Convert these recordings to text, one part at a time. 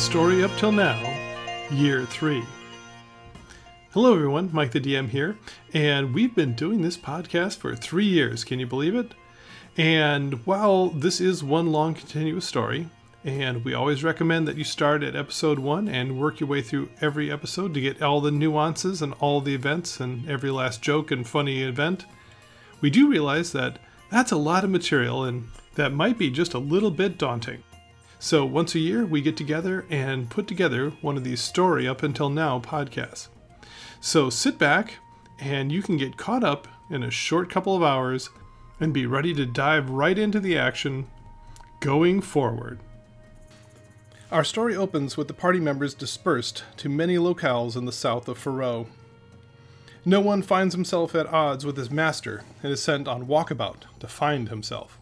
story up till now, year three. Hello, everyone. Mike the DM here, and we've been doing this podcast for three years. Can you believe it? And while this is one long continuous story, and we always recommend that you start at episode one and work your way through every episode to get all the nuances and all the events and every last joke and funny event, we do realize that that's a lot of material and that might be just a little bit daunting. So once a year, we get together and put together one of these story up until now podcasts. So sit back and you can get caught up in a short couple of hours and be ready to dive right into the action going forward. Our story opens with the party members dispersed to many locales in the south of Faroe. Noan finds himself at odds with his master and is sent on walkabout to find himself.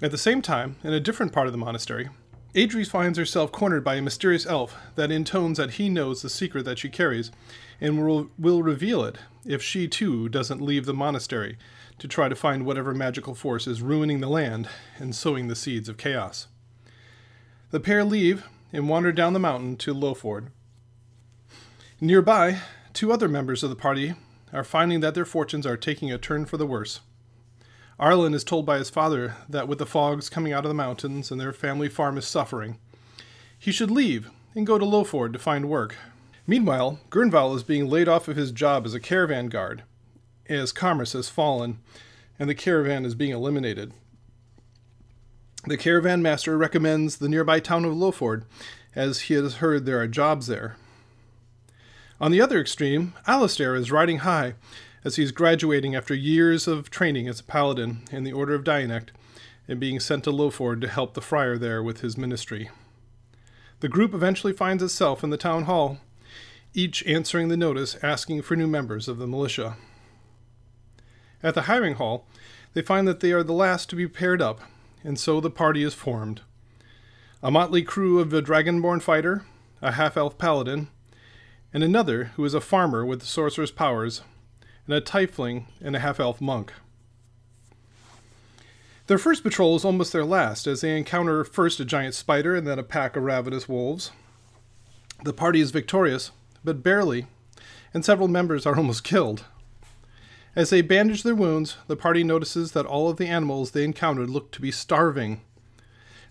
At the same time, in a different part of the monastery, Adri finds herself cornered by a mysterious elf that intones that he knows the secret that she carries and will, will reveal it if she too doesn't leave the monastery to try to find whatever magical force is ruining the land and sowing the seeds of chaos. The pair leave and wander down the mountain to Lowford. Nearby, two other members of the party are finding that their fortunes are taking a turn for the worse. Arlen is told by his father that with the fogs coming out of the mountains and their family farm is suffering, he should leave and go to Lowford to find work. Meanwhile, Gurnval is being laid off of his job as a caravan guard, as commerce has fallen and the caravan is being eliminated. The caravan master recommends the nearby town of Lowford, as he has heard there are jobs there. On the other extreme, Alistair is riding high as he is graduating after years of training as a paladin in the Order of Dianact and being sent to Lowford to help the friar there with his ministry. The group eventually finds itself in the town hall, each answering the notice asking for new members of the militia. At the hiring hall, they find that they are the last to be paired up, and so the party is formed. A motley crew of a dragonborn fighter, a half elf paladin, and another who is a farmer with sorcerer's powers and a tiefling and a half elf monk. Their first patrol is almost their last, as they encounter first a giant spider and then a pack of ravenous wolves. The party is victorious, but barely, and several members are almost killed. As they bandage their wounds, the party notices that all of the animals they encountered look to be starving.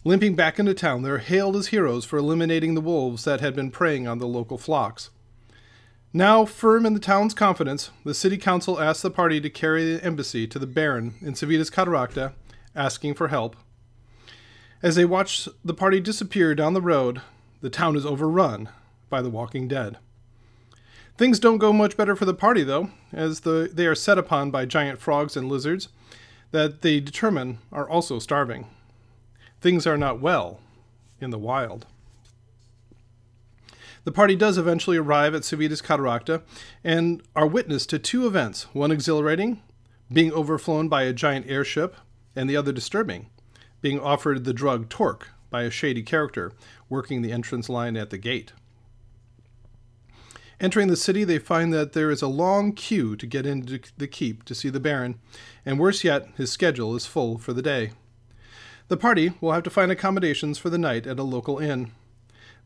Limping back into town, they're hailed as heroes for eliminating the wolves that had been preying on the local flocks. Now firm in the town's confidence, the city council asks the party to carry the embassy to the Baron in Civitas Cataracta, asking for help. As they watch the party disappear down the road, the town is overrun by the walking dead. Things don't go much better for the party, though, as the, they are set upon by giant frogs and lizards that they determine are also starving. Things are not well in the wild. The party does eventually arrive at Civitas Cataracta and are witness to two events one exhilarating, being overflown by a giant airship, and the other disturbing, being offered the drug Torque by a shady character working the entrance line at the gate. Entering the city, they find that there is a long queue to get into the keep to see the Baron, and worse yet, his schedule is full for the day. The party will have to find accommodations for the night at a local inn.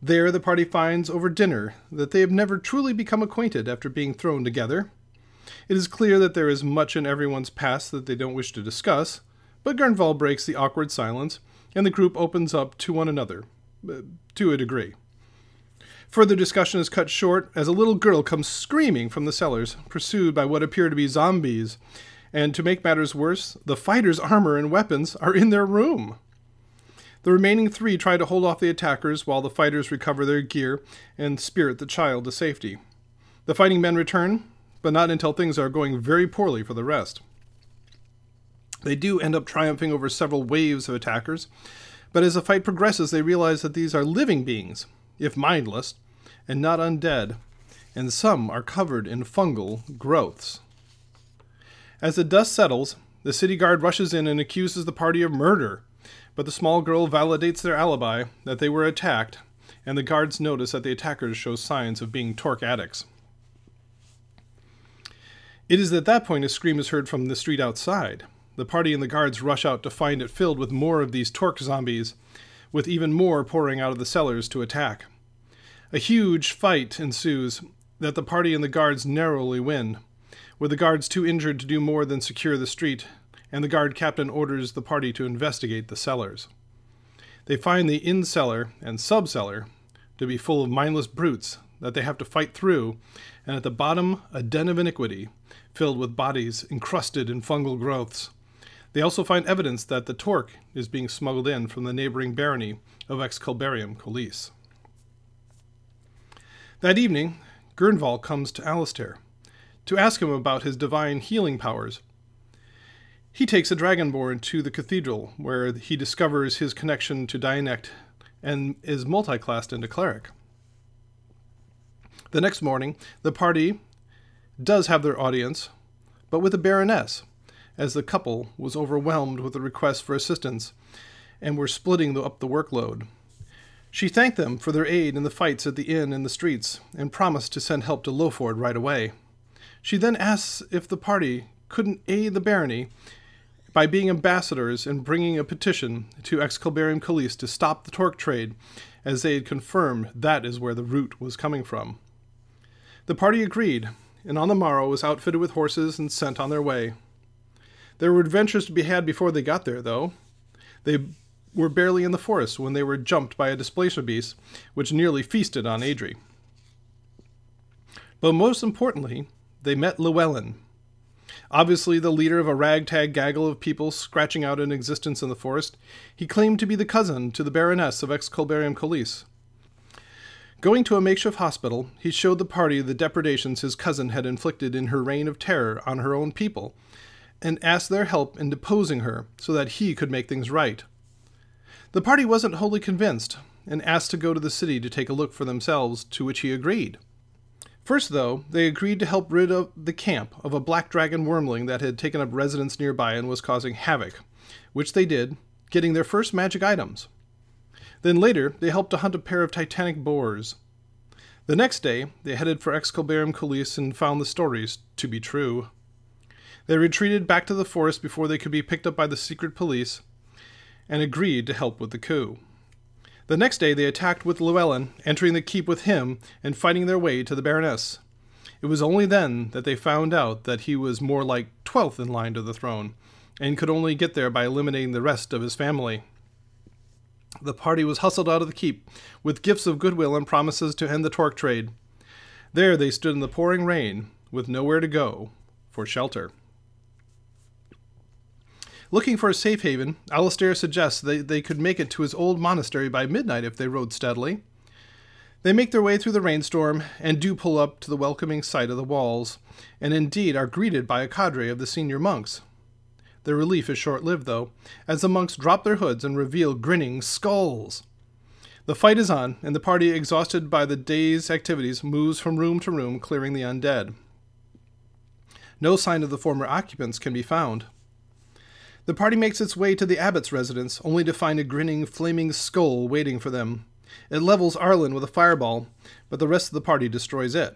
There, the party finds over dinner that they have never truly become acquainted after being thrown together. It is clear that there is much in everyone's past that they don't wish to discuss, but Gurnval breaks the awkward silence, and the group opens up to one another, uh, to a degree. Further discussion is cut short as a little girl comes screaming from the cellars, pursued by what appear to be zombies. And to make matters worse, the fighters' armor and weapons are in their room. The remaining three try to hold off the attackers while the fighters recover their gear and spirit the child to safety. The fighting men return, but not until things are going very poorly for the rest. They do end up triumphing over several waves of attackers, but as the fight progresses, they realize that these are living beings, if mindless, and not undead, and some are covered in fungal growths. As the dust settles, the city guard rushes in and accuses the party of murder but the small girl validates their alibi that they were attacked, and the guards notice that the attackers show signs of being torque addicts. It is at that point a scream is heard from the street outside. The party and the guards rush out to find it filled with more of these torque zombies, with even more pouring out of the cellars to attack. A huge fight ensues that the party and the guards narrowly win, with the guards too injured to do more than secure the street, and the guard captain orders the party to investigate the cellars. They find the inn cellar and sub cellar to be full of mindless brutes that they have to fight through, and at the bottom, a den of iniquity filled with bodies encrusted in fungal growths. They also find evidence that the torque is being smuggled in from the neighboring barony of Excalbarium Colis. That evening, Gurnval comes to Alistair to ask him about his divine healing powers. He takes a dragonborn to the cathedral, where he discovers his connection to Dianect and is multiclassed into cleric. The next morning, the party does have their audience, but with a Baroness, as the couple was overwhelmed with the requests for assistance and were splitting up the workload. She thanked them for their aid in the fights at the inn and the streets and promised to send help to Lowford right away. She then asks if the party couldn't aid the barony by being ambassadors and bringing a petition to Excalbarium Colis to stop the torque trade, as they had confirmed that is where the root was coming from. The party agreed, and on the morrow was outfitted with horses and sent on their way. There were adventures to be had before they got there, though. They were barely in the forest when they were jumped by a displacer beast, which nearly feasted on Adri. But most importantly, they met Llewellyn. Obviously, the leader of a ragtag gaggle of people scratching out an existence in the forest, he claimed to be the cousin to the Baroness of Excalbarium Colis. Going to a makeshift hospital, he showed the party the depredations his cousin had inflicted in her reign of terror on her own people, and asked their help in deposing her so that he could make things right. The party wasn't wholly convinced, and asked to go to the city to take a look for themselves, to which he agreed. First, though, they agreed to help rid of the camp of a black dragon wyrmling that had taken up residence nearby and was causing havoc, which they did, getting their first magic items. Then later, they helped to hunt a pair of titanic boars. The next day, they headed for Excalbarium Colis and found the stories to be true. They retreated back to the forest before they could be picked up by the secret police and agreed to help with the coup. The next day, they attacked with Llewellyn, entering the keep with him and fighting their way to the Baroness. It was only then that they found out that he was more like twelfth in line to the throne, and could only get there by eliminating the rest of his family. The party was hustled out of the keep with gifts of goodwill and promises to end the torque trade. There they stood in the pouring rain, with nowhere to go for shelter. Looking for a safe haven, Alistair suggests that they could make it to his old monastery by midnight if they rode steadily. They make their way through the rainstorm and do pull up to the welcoming sight of the walls, and indeed are greeted by a cadre of the senior monks. Their relief is short lived, though, as the monks drop their hoods and reveal grinning skulls. The fight is on, and the party, exhausted by the day's activities, moves from room to room, clearing the undead. No sign of the former occupants can be found. The party makes its way to the abbot's residence, only to find a grinning, flaming skull waiting for them. It levels Arlen with a fireball, but the rest of the party destroys it.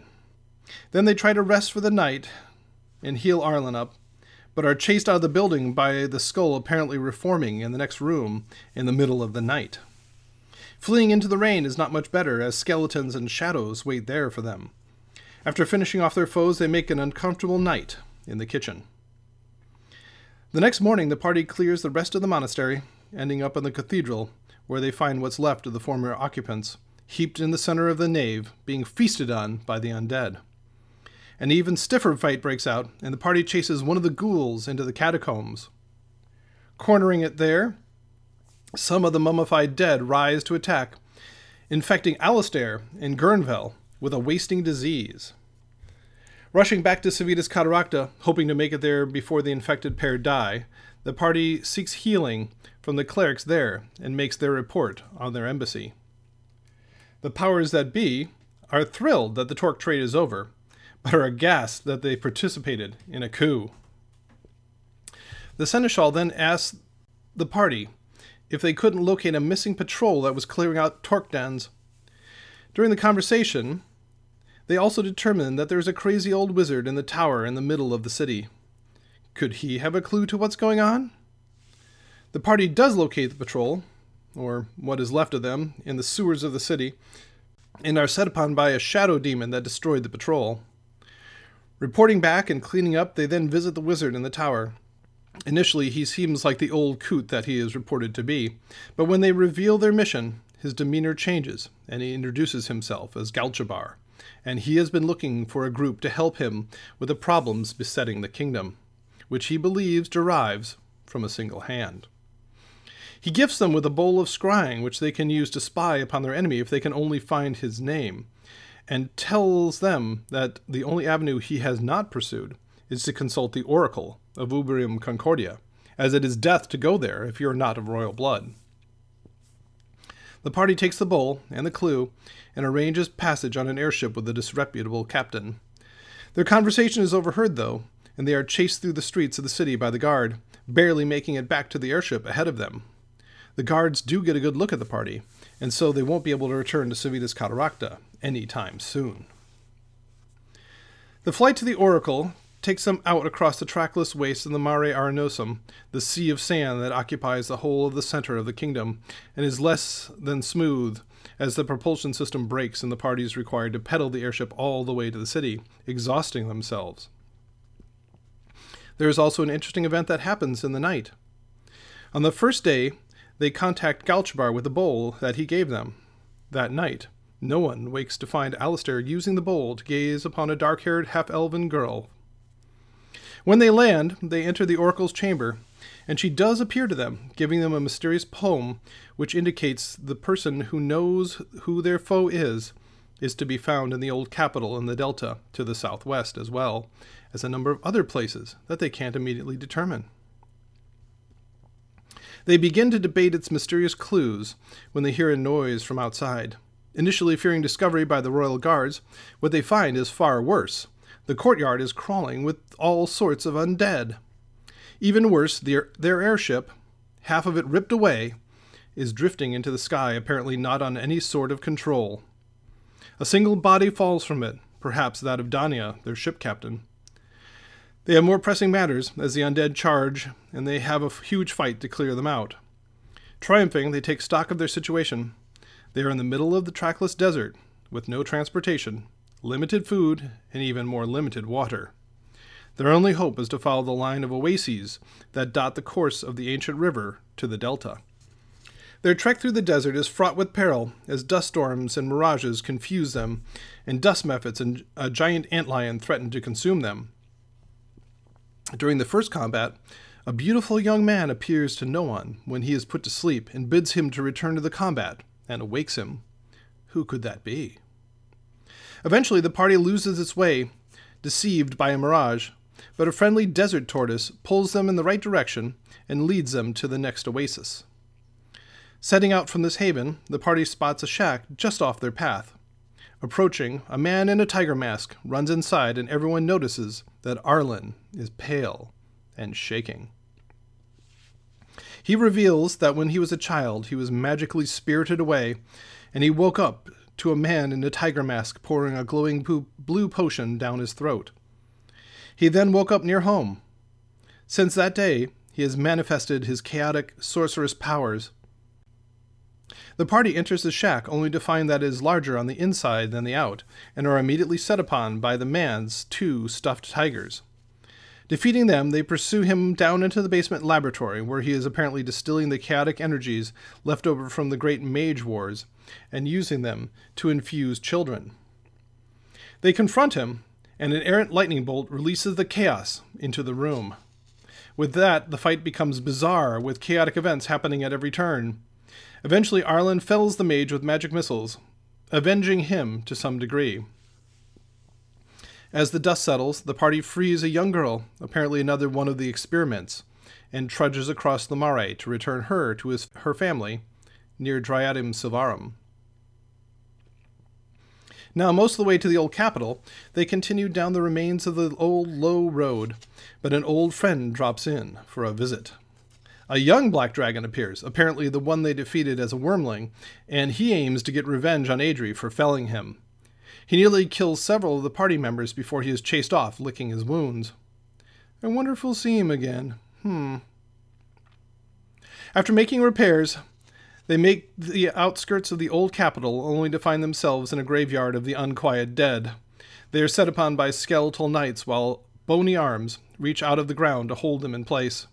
Then they try to rest for the night and heal Arlen up, but are chased out of the building by the skull apparently reforming in the next room in the middle of the night. Fleeing into the rain is not much better, as skeletons and shadows wait there for them. After finishing off their foes, they make an uncomfortable night in the kitchen. The next morning, the party clears the rest of the monastery, ending up in the cathedral, where they find what's left of the former occupants, heaped in the center of the nave, being feasted on by the undead. An even stiffer fight breaks out, and the party chases one of the ghouls into the catacombs. Cornering it there, some of the mummified dead rise to attack, infecting Alistair and Gurnval with a wasting disease. Rushing back to Civitas Cataracta, hoping to make it there before the infected pair die, the party seeks healing from the clerics there and makes their report on their embassy. The powers that be are thrilled that the torque trade is over but are aghast that they participated in a coup. The seneschal then asked the party if they couldn't locate a missing patrol that was clearing out torque dens. During the conversation, they also determined that there is a crazy old wizard in the tower in the middle of the city. Could he have a clue to what's going on? The party does locate the patrol, or what is left of them, in the sewers of the city, and are set upon by a shadow demon that destroyed the patrol. Reporting back and cleaning up, they then visit the wizard in the tower. Initially, he seems like the old coot that he is reported to be, but when they reveal their mission, his demeanor changes, and he introduces himself as Galchabar, and he has been looking for a group to help him with the problems besetting the kingdom, which he believes derives from a single hand. He gifts them with a bowl of scrying, which they can use to spy upon their enemy if they can only find his name, and tells them that the only avenue he has not pursued is to consult the oracle of Ubrium Concordia, as it is death to go there if you are not of royal blood. The party takes the bowl and the clue and arranges passage on an airship with a disreputable captain. Their conversation is overheard, though, and they are chased through the streets of the city by the guard, barely making it back to the airship ahead of them. The guards do get a good look at the party, and so they won't be able to return to Civitas Cataracta any time soon. The flight to the Oracle takes them out across the trackless waste of the Mare Arenosum, the sea of sand that occupies the whole of the center of the kingdom, and is less than smooth as the propulsion system breaks and the party is required to pedal the airship all the way to the city, exhausting themselves. There is also an interesting event that happens in the night. On the first day, they contact Galchabar with the bowl that he gave them. That night, Noan wakes to find Alistair using the bowl to gaze upon a dark haired half elven girl when they land, they enter the oracle's chamber, and she does appear to them, giving them a mysterious poem which indicates the person who knows who their foe is is to be found in the old capital in the delta to the southwest, as well as a number of other places that they can't immediately determine. They begin to debate its mysterious clues when they hear a noise from outside. Initially fearing discovery by the royal guards, what they find is far worse. The courtyard is crawling with all sorts of undead. Even worse, their, their airship, half of it ripped away, is drifting into the sky, apparently not on any sort of control. A single body falls from it, perhaps that of Dania, their ship captain. They have more pressing matters as the undead charge, and they have a huge fight to clear them out. Triumphing, they take stock of their situation. They are in the middle of the trackless desert, with no transportation, limited food, and even more limited water. Their only hope is to follow the line of oases that dot the course of the ancient river to the delta. Their trek through the desert is fraught with peril as dust storms and mirages confuse them, and dust mephits and a giant antlion threaten to consume them. During the first combat, a beautiful young man appears to Noan when he is put to sleep and bids him to return to the combat and awakes him. Who could that be? Eventually, the party loses its way, deceived by a mirage, but a friendly desert tortoise pulls them in the right direction and leads them to the next oasis. Setting out from this haven, the party spots a shack just off their path. Approaching, a man in a tiger mask runs inside, and everyone notices that Arlen is pale and shaking. He reveals that when he was a child, he was magically spirited away, and he woke up to a man in a tiger mask pouring a glowing blue potion down his throat. He then woke up near home. Since that day, he has manifested his chaotic, sorcerous powers. The party enters the shack only to find that it is larger on the inside than the out, and are immediately set upon by the man's two stuffed tigers. Defeating them, they pursue him down into the basement laboratory, where he is apparently distilling the chaotic energies left over from the great mage wars and using them to infuse children. They confront him, and an errant lightning bolt releases the chaos into the room. With that, the fight becomes bizarre, with chaotic events happening at every turn. Eventually, Arlen fells the mage with magic missiles, avenging him to some degree. As the dust settles, the party frees a young girl, apparently another one of the experiments, and trudges across the Mare to return her to his, her family near Dryadium Silvarum. Now, most of the way to the old capital, they continue down the remains of the old low road, but an old friend drops in for a visit. A young black dragon appears, apparently the one they defeated as a wyrmling, and he aims to get revenge on Adri for felling him. He nearly kills several of the party members before he is chased off, licking his wounds. I wonder if we'll see him again. Hmm. After making repairs, They make the outskirts of the old capital only to find themselves in a graveyard of the unquiet dead. They are set upon by skeletal knights while bony arms reach out of the ground to hold them in place.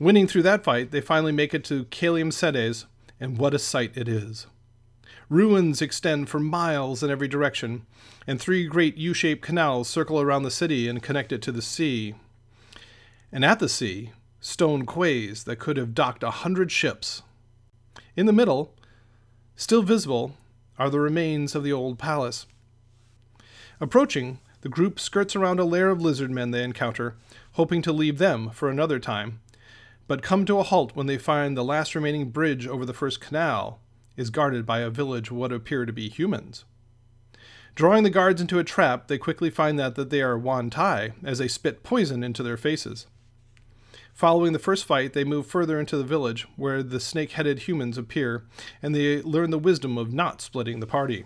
Winning through that fight, they finally make it to Caelum Sedes, and what a sight it is. Ruins extend for miles in every direction, and three great U shaped canals circle around the city and connect it to the sea. And at the sea, stone quays that could have docked a hundred ships. In the middle, still visible, are the remains of the old palace. Approaching, the group skirts around a lair of lizard men they encounter, hoping to leave them for another time, but come to a halt when they find the last remaining bridge over the first canal is guarded by a village of what appear to be humans. Drawing the guards into a trap, they quickly find that, that they are Yuan-ti as they spit poison into their faces. Following the first fight, they move further into the village, where the snake headed humans appear, and they learn the wisdom of not splitting the party.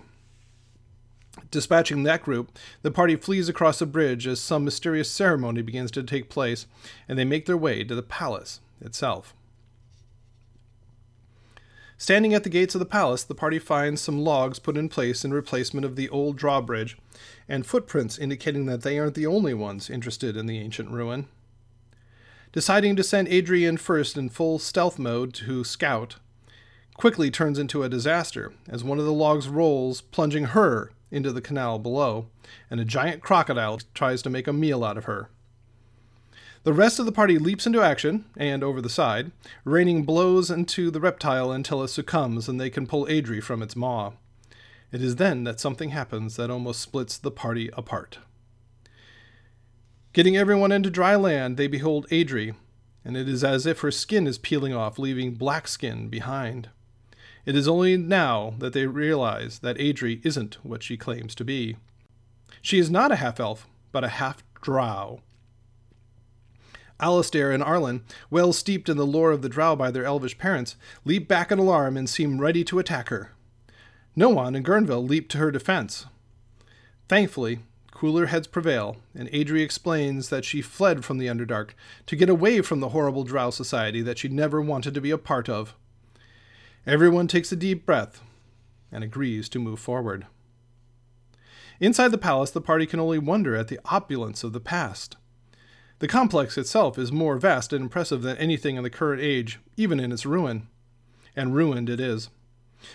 Dispatching that group, the party flees across the bridge as some mysterious ceremony begins to take place, and they make their way to the palace itself. Standing at the gates of the palace, the party finds some logs put in place in replacement of the old drawbridge, and footprints indicating that they aren't the only ones interested in the ancient ruin. Deciding to send Adrian first in full stealth mode to scout, quickly turns into a disaster as one of the logs rolls, plunging her into the canal below, and a giant crocodile tries to make a meal out of her. The rest of the party leaps into action and over the side, raining blows into the reptile until it succumbs and they can pull Adri from its maw. It is then that something happens that almost splits the party apart. Getting everyone into dry land, they behold Adri, and it is as if her skin is peeling off, leaving black skin behind. It is only now that they realize that Adri isn't what she claims to be. She is not a half elf, but a half drow. Alistair and Arlen, well steeped in the lore of the drow by their elvish parents, leap back in alarm and seem ready to attack her. Noan and Gurnval leap to her defense. Thankfully, Cooler heads prevail, and Adri explains that she fled from the Underdark to get away from the horrible drow society that she never wanted to be a part of. Everyone takes a deep breath and agrees to move forward. Inside the palace, the party can only wonder at the opulence of the past. The complex itself is more vast and impressive than anything in the current age, even in its ruin. And ruined it is.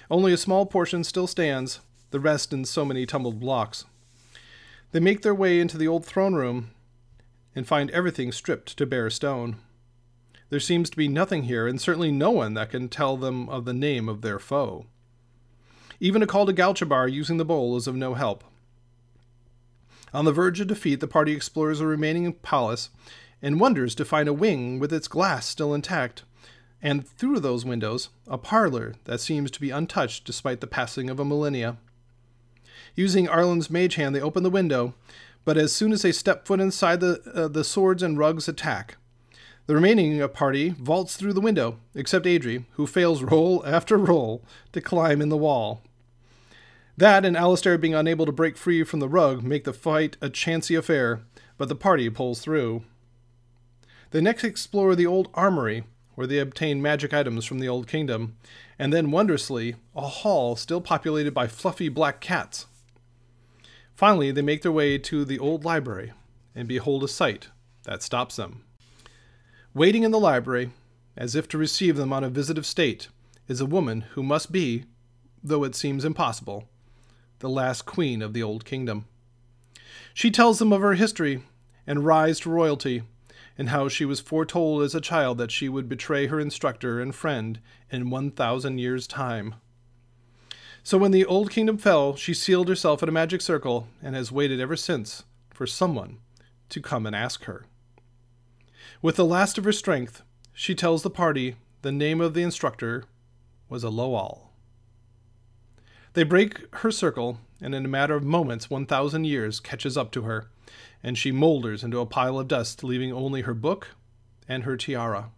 Only a small portion still stands, the rest in so many tumbled blocks. They make their way into the old throne room and find everything stripped to bare stone. There seems to be nothing here, and certainly no one that can tell them of the name of their foe. Even a call to Galchabar using the bowl is of no help. On the verge of defeat, the party explores the remaining palace and wonders to find a wing with its glass still intact, and through those windows, a parlor that seems to be untouched despite the passing of a millennia. Using Arlen's mage hand, they open the window, but as soon as they step foot inside, the, uh, the swords and rugs attack. The remaining party vaults through the window, except Adri, who fails roll after roll to climb in the wall. That and Alistair being unable to break free from the rug make the fight a chancy affair, but the party pulls through. They next explore the old armory, where they obtain magic items from the Old Kingdom, and then, wondrously, a hall still populated by fluffy black cats. Finally, they make their way to the old library and behold a sight that stops them. Waiting in the library, as if to receive them on a visit of state, is a woman who must be, though it seems impossible, the last queen of the old kingdom. She tells them of her history and rise to royalty, and how she was foretold as a child that she would betray her instructor and friend in 1,000 years' time. So when the old kingdom fell, she sealed herself in a magic circle and has waited ever since for someone to come and ask her. With the last of her strength, she tells the party the name of the instructor was Aloal. They break her circle, and in a matter of moments, 1,000 years catches up to her, and she moulders into a pile of dust, leaving only her book and her tiara.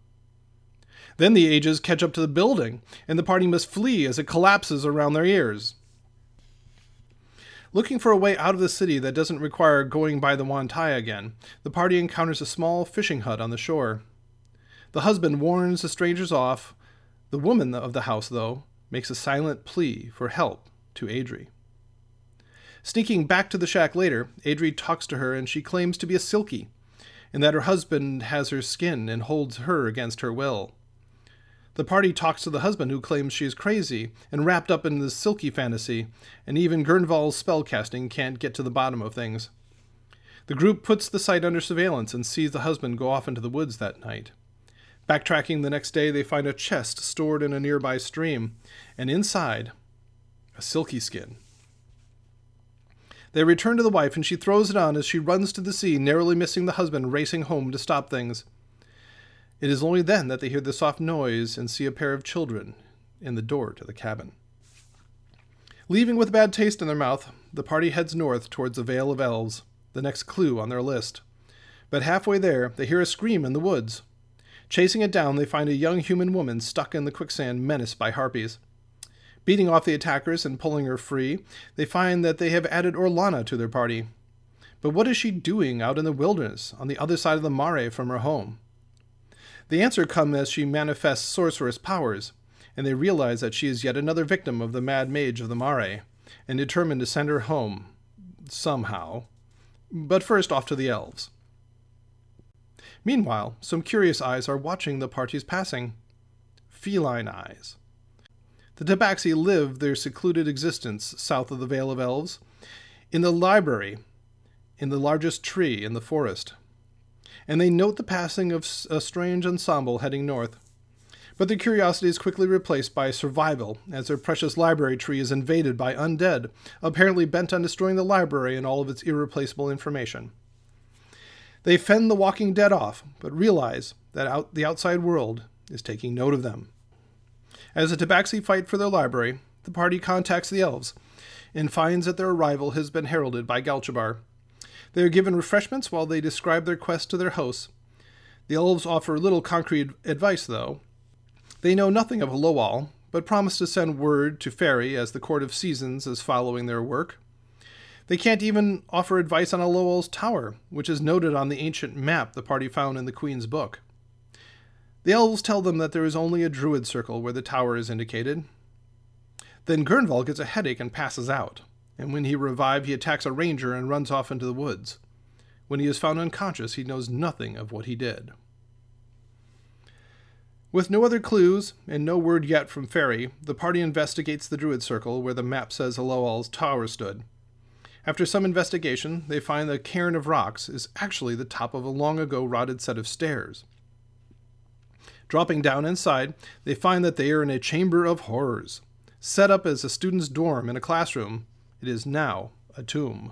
Then the ages catch up to the building, and the party must flee as it collapses around their ears. Looking for a way out of the city that doesn't require going by the Yuan-ti again, the party encounters a small fishing hut on the shore. The husband warns the strangers off, The woman of the house, though, makes a silent plea for help to Adri. Sneaking back to the shack later, Adri talks to her and she claims to be a Selkie, and that her husband has her skin and holds her against her will. The party talks to the husband, who claims she is crazy and wrapped up in this selkie fantasy, and even Gurnval's spellcasting can't get to the bottom of things. The group puts the site under surveillance and sees the husband go off into the woods that night. Backtracking the next day, they find a chest stored in a nearby stream, and inside, a selkie skin. They return to the wife, and she throws it on as she runs to the sea, narrowly missing the husband racing home to stop things. It is only then that they hear the soft noise and see a pair of children in the door to the cabin. Leaving with a bad taste in their mouth, the party heads north towards the Vale of Elves, the next clue on their list. But halfway there, they hear a scream in the woods. Chasing it down, they find a young human woman stuck in the quicksand, menaced by harpies. Beating off the attackers and pulling her free, they find that they have added Orlana to their party. But what is she doing out in the wilderness, on the other side of the mare from her home? The answer comes as she manifests sorceress powers, and they realize that she is yet another victim of the mad mage of the Mare, and determine to send her home somehow. But first, off to the elves. Meanwhile, some curious eyes are watching the party's passing. Feline eyes. The Tabaxi live their secluded existence south of the Vale of Elves, in the library, in the largest tree in the forest and they note the passing of a strange ensemble heading north. But their curiosity is quickly replaced by survival, as their precious library tree is invaded by undead, apparently bent on destroying the library and all of its irreplaceable information. They fend the walking dead off, but realize that out, the outside world is taking note of them. As the Tabaxi fight for their library, the party contacts the elves and finds that their arrival has been heralded by Galchabar, they are given refreshments while they describe their quest to their hosts. The elves offer little concrete advice, though. They know nothing of Aloal, but promise to send word to Fairy as the Court of Seasons is following their work. They can't even offer advice on Aloal's tower, which is noted on the ancient map the party found in the Queen's book. The elves tell them that there is only a druid circle where the tower is indicated. Then Gurnval gets a headache and passes out and when he revived, he attacks a ranger and runs off into the woods. When he is found unconscious, he knows nothing of what he did. With no other clues and no word yet from Fairy, the party investigates the Druid Circle where the map says Aloal's tower stood. After some investigation, they find the cairn of rocks is actually the top of a long ago rotted set of stairs. Dropping down inside, they find that they are in a chamber of horrors, set up as a student's dorm in a classroom it is now a tomb.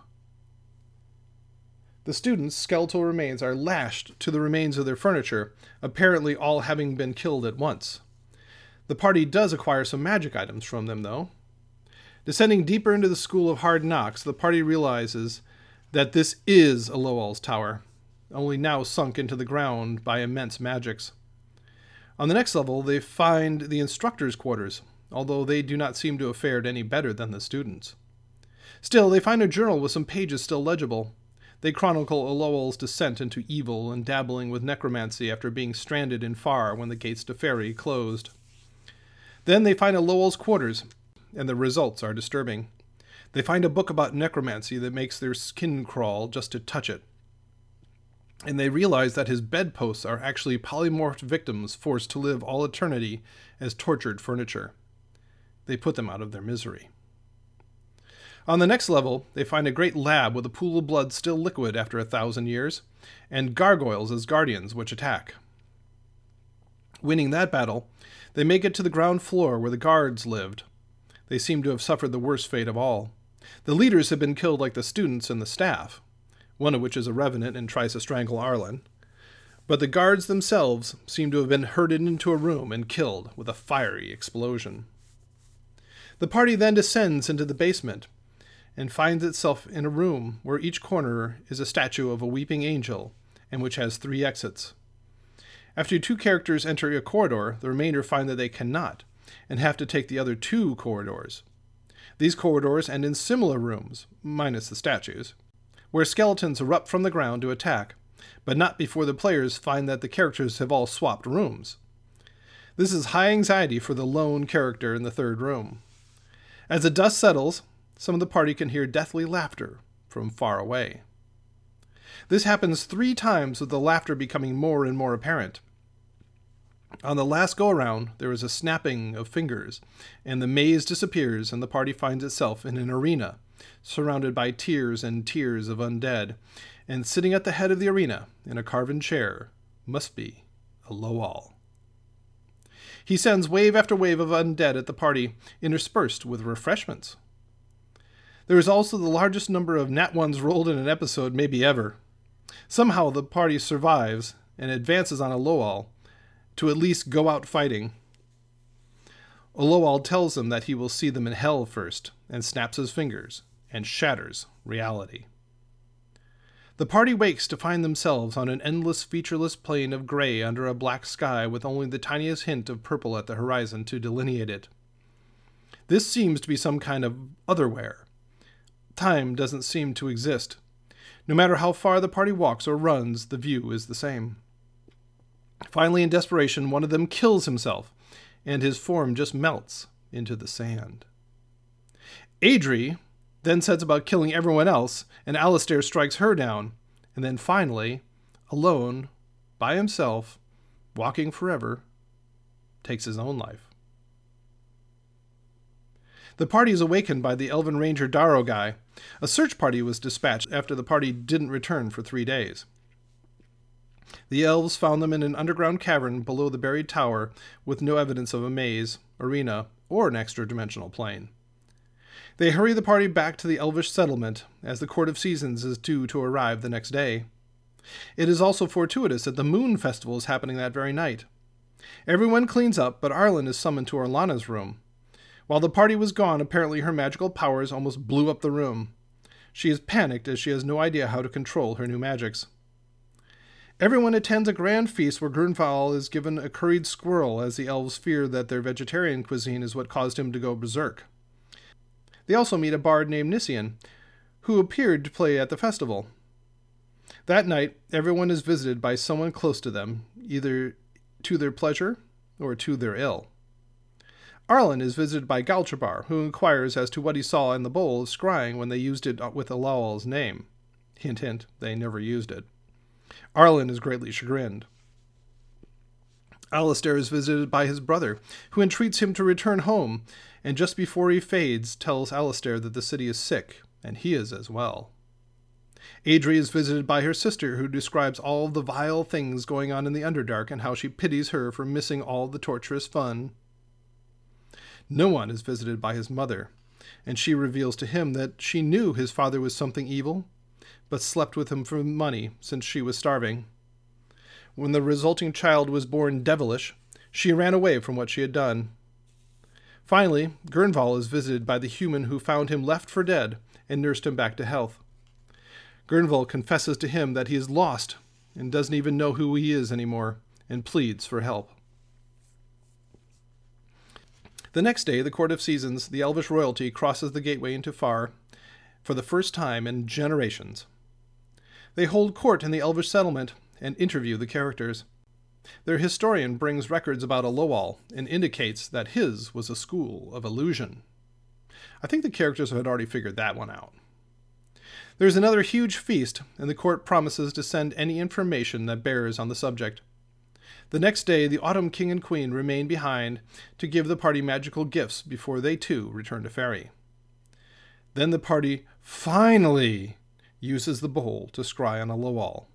The students' skeletal remains are lashed to the remains of their furniture, apparently all having been killed at once. The party does acquire some magic items from them, though. Descending deeper into the school of hard knocks, the party realizes that this is Aloal's tower, only now sunk into the ground by immense magics. On the next level, they find the instructors' quarters, although they do not seem to have fared any better than the students. Still, they find a journal with some pages still legible. They chronicle Aloal's descent into evil and dabbling with necromancy after being stranded in Far when the gates to Fairy closed. Then they find Aloal's quarters, and the results are disturbing. They find a book about necromancy that makes their skin crawl just to touch it. And they realize that his bedposts are actually polymorphed victims forced to live all eternity as tortured furniture. They put them out of their misery. On the next level, they find a great lab with a pool of blood still liquid after a thousand years, and gargoyles as guardians which attack. Winning that battle, they make it to the ground floor where the guards lived. They seem to have suffered the worst fate of all. The leaders have been killed like the students and the staff, one of which is a revenant and tries to strangle Arlen. But the guards themselves seem to have been herded into a room and killed with a fiery explosion. The party then descends into the basement and finds itself in a room where each corner is a statue of a weeping angel and which has three exits. After two characters enter a corridor, the remainder find that they cannot and have to take the other two corridors. These corridors end in similar rooms, minus the statues, where skeletons erupt from the ground to attack, but not before the players find that the characters have all swapped rooms. This is high anxiety for the lone character in the third room. As the dust settles, some of the party can hear deathly laughter from far away. This happens three times, with the laughter becoming more and more apparent. On the last go around, there is a snapping of fingers, and the maze disappears, and the party finds itself in an arena, surrounded by tiers and tiers of undead, and sitting at the head of the arena, in a carven chair, must be Aloal. He sends wave after wave of undead at the party, interspersed with refreshments. There is also the largest number of nat ones rolled in an episode, maybe ever. Somehow the party survives and advances on Aloal to at least go out fighting. Aloal tells them that he will see them in hell first, and snaps his fingers and shatters reality. The party wakes to find themselves on an endless, featureless plain of gray under a black sky with only the tiniest hint of purple at the horizon to delineate it. This seems to be some kind of otherwhere. Time doesn't seem to exist. No matter how far the party walks or runs, the view is the same. Finally, in desperation, one of them kills himself, and his form just melts into the sand. Adri then sets about killing everyone else, and Alistair strikes her down, and then finally, alone, by himself, walking forever, takes his own life. The party is awakened by the Elven Ranger Darrow guy. A search party was dispatched after the party didn't return for three days. The elves found them in an underground cavern below the buried tower with no evidence of a maze, arena, or an extra dimensional plane. They hurry the party back to the elvish settlement, as the Court of Seasons is due to arrive the next day. It is also fortuitous that the Moon Festival is happening that very night. Everyone cleans up, but Arlen is summoned to Orlana's room. While the party was gone, apparently her magical powers almost blew up the room. She is panicked as she has no idea how to control her new magics. Everyone attends a grand feast where Gurnval is given a curried squirrel as the elves fear that their vegetarian cuisine is what caused him to go berserk. They also meet a bard named Nisian, who appeared to play at the festival. That night, everyone is visited by someone close to them, either to their pleasure or to their ill. Arlen is visited by Galchabar, who inquires as to what he saw in the bowl of scrying when they used it with Aloal's name. Hint, hint, they never used it. Arlen is greatly chagrined. Alistair is visited by his brother, who entreats him to return home, and just before he fades, tells Alistair that the city is sick, and he is as well. Adri is visited by her sister, who describes all the vile things going on in the Underdark and how she pities her for missing all the torturous fun. Noan is visited by his mother, and she reveals to him that she knew his father was something evil, but slept with him for money since she was starving. When the resulting child was born devilish, she ran away from what she had done. Finally, Gurnval is visited by the human who found him left for dead and nursed him back to health. Gurnval confesses to him that he is lost and doesn't even know who he is anymore and pleads for help. The next day, the Court of Seasons, the elvish royalty, crosses the gateway into Far for the first time in generations. They hold court in the Elvish settlement and interview the characters. Their historian brings records about Aloal and indicates that his was a school of illusion. I think the characters had already figured that one out. There's another huge feast, and the court promises to send any information that bears on the subject. The next day, the Autumn King and Queen remain behind to give the party magical gifts before they too return to Faerie. Then the party finally uses the bowl to scry on Aloal.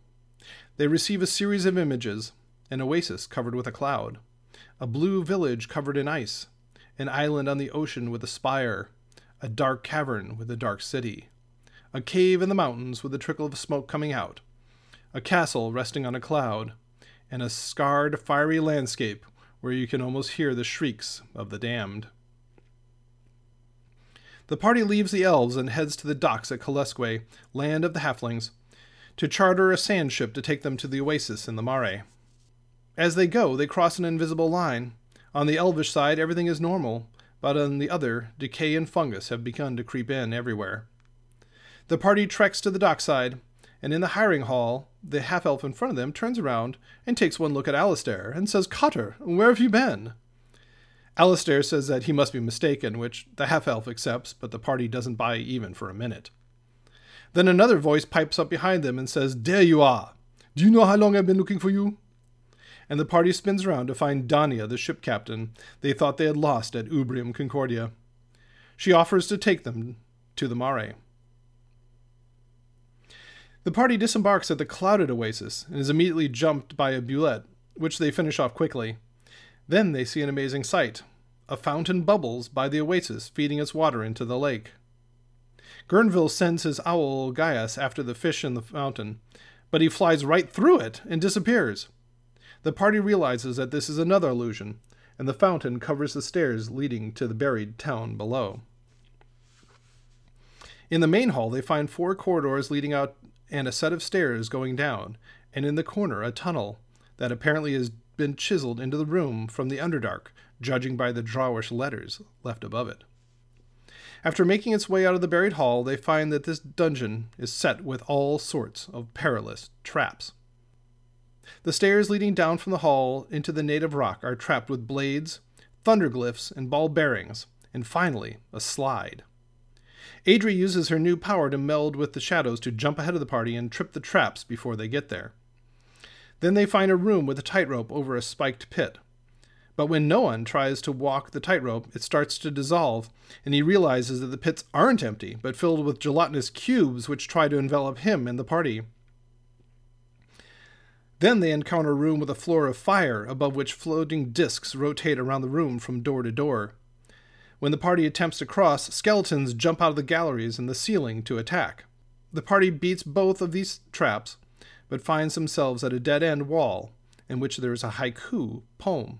They receive a series of images an oasis covered with a cloud, a blue village covered in ice, an island on the ocean with a spire, a dark cavern with a dark city, a cave in the mountains with a trickle of smoke coming out, a castle resting on a cloud, and a scarred, fiery landscape where you can almost hear the shrieks of the damned. The party leaves the elves and heads to the docks at Kalesque, land of the halflings, to charter a sand ship to take them to the oasis in the Mare. As they go, they cross an invisible line. On the elvish side, everything is normal, but on the other, decay and fungus have begun to creep in everywhere. The party treks to the dockside, and in the hiring hall, the half elf in front of them turns around and takes one look at Alistair and says, Cotter, where have you been? Alistair says that he must be mistaken, which the half elf accepts, but the party doesn't buy even for a minute. Then another voice pipes up behind them and says, There you are! Do you know how long I've been looking for you? And the party spins around to find Dania, the ship captain they thought they had lost at Ubrium Concordia. She offers to take them to the Mare. The party disembarks at the clouded oasis and is immediately jumped by a bulette, which they finish off quickly. Then they see an amazing sight. A fountain bubbles by the oasis, feeding its water into the lake. Gurnval sends his owl Gaius after the fish in the fountain, but he flies right through it and disappears. The party realizes that this is another illusion, and the fountain covers the stairs leading to the buried town below. In the main hall, they find four corridors leading out and a set of stairs going down, and in the corner a tunnel that apparently has been chiseled into the room from the Underdark, judging by the Dwarvish letters left above it. After making its way out of the buried hall, they find that this dungeon is set with all sorts of perilous traps. The stairs leading down from the hall into the native rock are trapped with blades, thunderglyphs, and ball bearings, and finally, a slide. Adri uses her new power to meld with the shadows to jump ahead of the party and trip the traps before they get there. Then they find a room with a tightrope over a spiked pit. But when no one tries to walk the tightrope, it starts to dissolve, and he realizes that the pits aren't empty, but filled with gelatinous cubes which try to envelop him and the party. Then they encounter a room with a floor of fire, above which floating discs rotate around the room from door to door. When the party attempts to cross, skeletons jump out of the galleries and the ceiling to attack. The party beats both of these traps, but finds themselves at a dead end wall in which there is a haiku poem.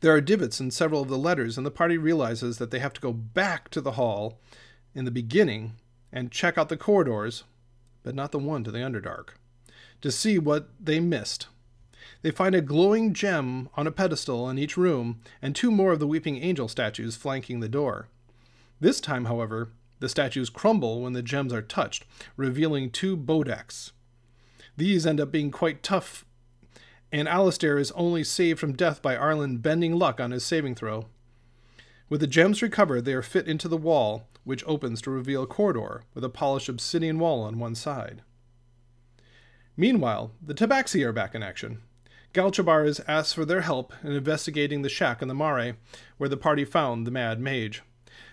There are divots in several of the letters, and the party realizes that they have to go back to the hall in the beginning and check out the corridors, but not the one to the Underdark, to see what they missed they find a glowing gem on a pedestal in each room and two more of the weeping angel statues flanking the door. This time, however, the statues crumble when the gems are touched, revealing two bodaks. These end up being quite tough, and Alistair is only saved from death by Arlen bending luck on his saving throw. With the gems recovered, they are fit into the wall, which opens to reveal a corridor with a polished obsidian wall on one side. Meanwhile, the Tabaxi are back in action. Galchabar is asked for their help in investigating the shack in the Mare, where the party found the Mad Mage.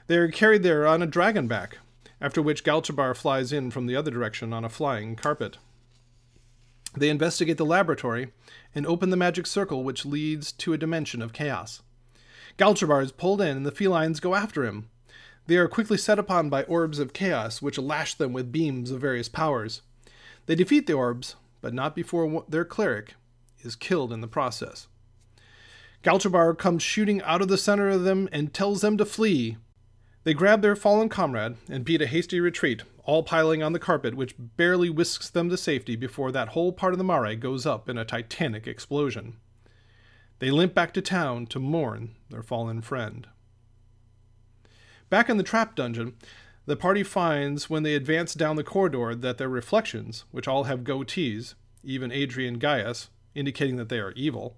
They are carried there on a dragon back, after which Galchabar flies in from the other direction on a flying carpet. They investigate the laboratory and open the magic circle which leads to a dimension of chaos. Galchabar is pulled in and the felines go after him. They are quickly set upon by orbs of chaos which lash them with beams of various powers. They defeat the orbs, but not before their cleric, is killed in the process. Galchabar comes shooting out of the center of them and tells them to flee. They grab their fallen comrade and beat a hasty retreat, all piling on the carpet, which barely whisks them to safety before that whole part of the mare goes up in a titanic explosion. They limp back to town to mourn their fallen friend. Back in the trap dungeon, the party finds when they advance down the corridor that their reflections, which all have goatees, even Adrian Gaius, indicating that they are evil,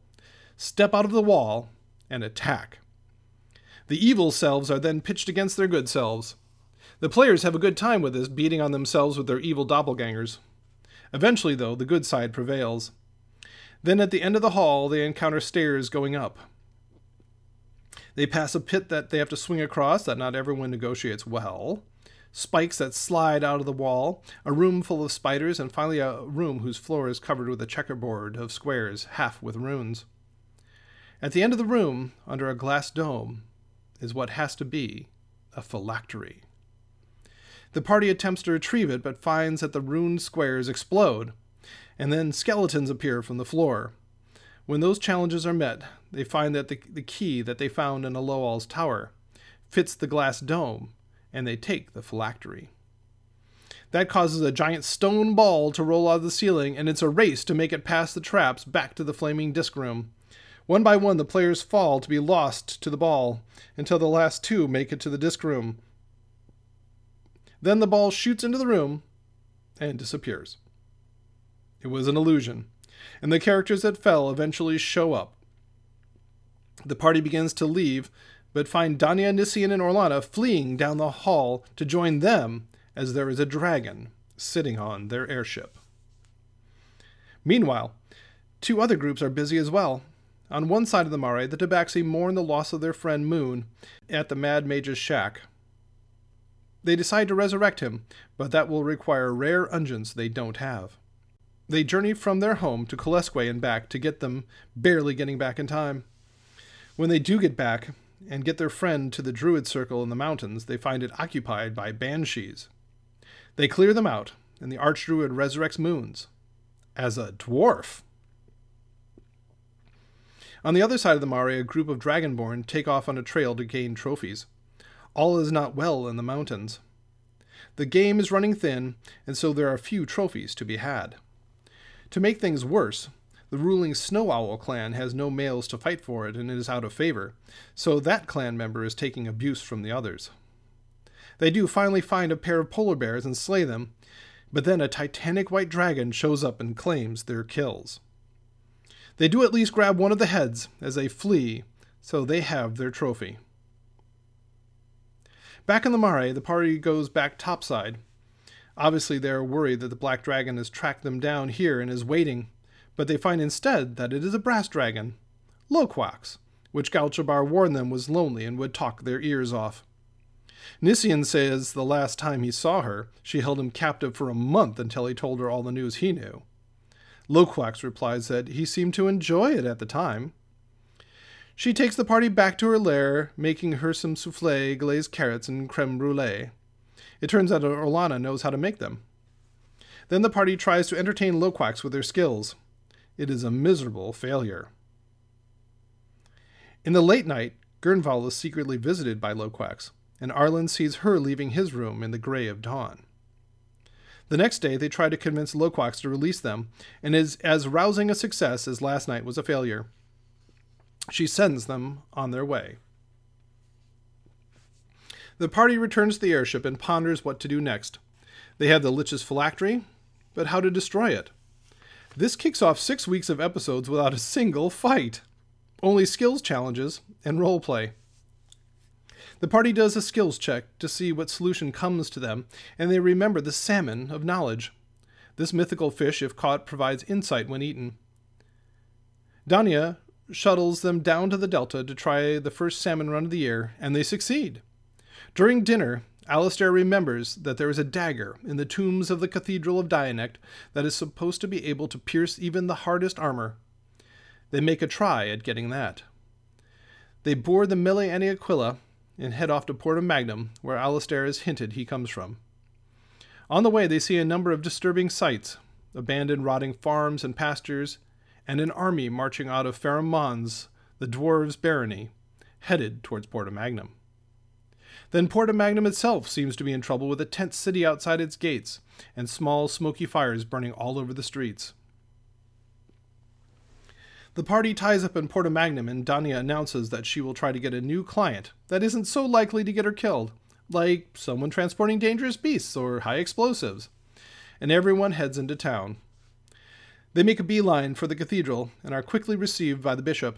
step out of the wall and attack. The evil selves are then pitched against their good selves. The players have a good time with this, beating on themselves with their evil doppelgangers. Eventually, though, the good side prevails. Then at the end of the hall, they encounter stairs going up. They pass a pit that they have to swing across that not everyone negotiates well spikes that slide out of the wall, a room full of spiders, and finally a room whose floor is covered with a checkerboard of squares, half with runes. At the end of the room, under a glass dome, is what has to be a phylactery. The party attempts to retrieve it, but finds that the runed squares explode, and then skeletons appear from the floor. When those challenges are met, they find that the, the key that they found in Aloal's tower fits the glass dome, and they take the phylactery. That causes a giant stone ball to roll out of the ceiling, and it's a race to make it past the traps back to the flaming disc room. One by one, the players fall to be lost to the ball until the last two make it to the disc room. Then the ball shoots into the room and disappears. It was an illusion, and the characters that fell eventually show up. The party begins to leave, but find Danya, Nician, and Orlana fleeing down the hall to join them as there is a dragon sitting on their airship. Meanwhile, two other groups are busy as well. On one side of the mare, the Tabaxi mourn the loss of their friend Moon at the Mad Mage's shack. They decide to resurrect him, but that will require rare unguents they don't have. They journey from their home to Kolesque and back to get them, barely getting back in time. When they do get back and get their friend to the Druid Circle in the mountains, they find it occupied by banshees. They clear them out, and the Archdruid resurrects Moons as a dwarf. On the other side of the Mare, a group of Dragonborn take off on a trail to gain trophies. All is not well in the mountains. The game is running thin, and so there are few trophies to be had. To make things worse, the ruling Snow Owl clan has no males to fight for it and it is out of favor, so that clan member is taking abuse from the others. They do finally find a pair of polar bears and slay them, but then a titanic white dragon shows up and claims their kills. They do at least grab one of the heads as they flee, so they have their trophy. Back in the Mare, the party goes back topside. Obviously, they are worried that the Black Dragon has tracked them down here and is waiting, but they find instead that it is a brass dragon, Loquax, which Galchabar warned them was lonely and would talk their ears off. Nician says the last time he saw her, she held him captive for a month until he told her all the news he knew. Loquax replies that he seemed to enjoy it at the time. She takes the party back to her lair, making her some souffle, glazed carrots, and creme brulee. It turns out Orlana knows how to make them. Then the party tries to entertain Loquax with their skills. It is a miserable failure. In the late night, Gurnval is secretly visited by Loquax and Arlen sees her leaving his room in the gray of dawn. The next day, they try to convince Loquax to release them, and is as rousing a success as last night was a failure. She sends them on their way. The party returns to the airship and ponders what to do next. They have the Lich's phylactery, but how to destroy it? This kicks off six weeks of episodes without a single fight. Only skills challenges and role play. The party does a skills check to see what solution comes to them, and they remember the salmon of knowledge. This mythical fish, if caught, provides insight when eaten. Danya shuttles them down to the delta to try the first salmon run of the year, and they succeed. During dinner, Alistair remembers that there is a dagger in the tombs of the Cathedral of Dianect that is supposed to be able to pierce even the hardest armor. They make a try at getting that. They board the Mille Any Aquila and head off to Porta Magnum, where Alistair has hinted he comes from. On the way, they see a number of disturbing sights abandoned rotting farms and pastures, and an army marching out of Farum Mons, the dwarves' barony, headed towards Porta Magnum. Then Porta Magnum itself seems to be in trouble with a tent city outside its gates and small smoky fires burning all over the streets. The party ties up in Porta Magnum, and Danya announces that she will try to get a new client that isn't so likely to get her killed, like someone transporting dangerous beasts or high explosives. And everyone heads into town. They make a beeline for the cathedral and are quickly received by the bishop.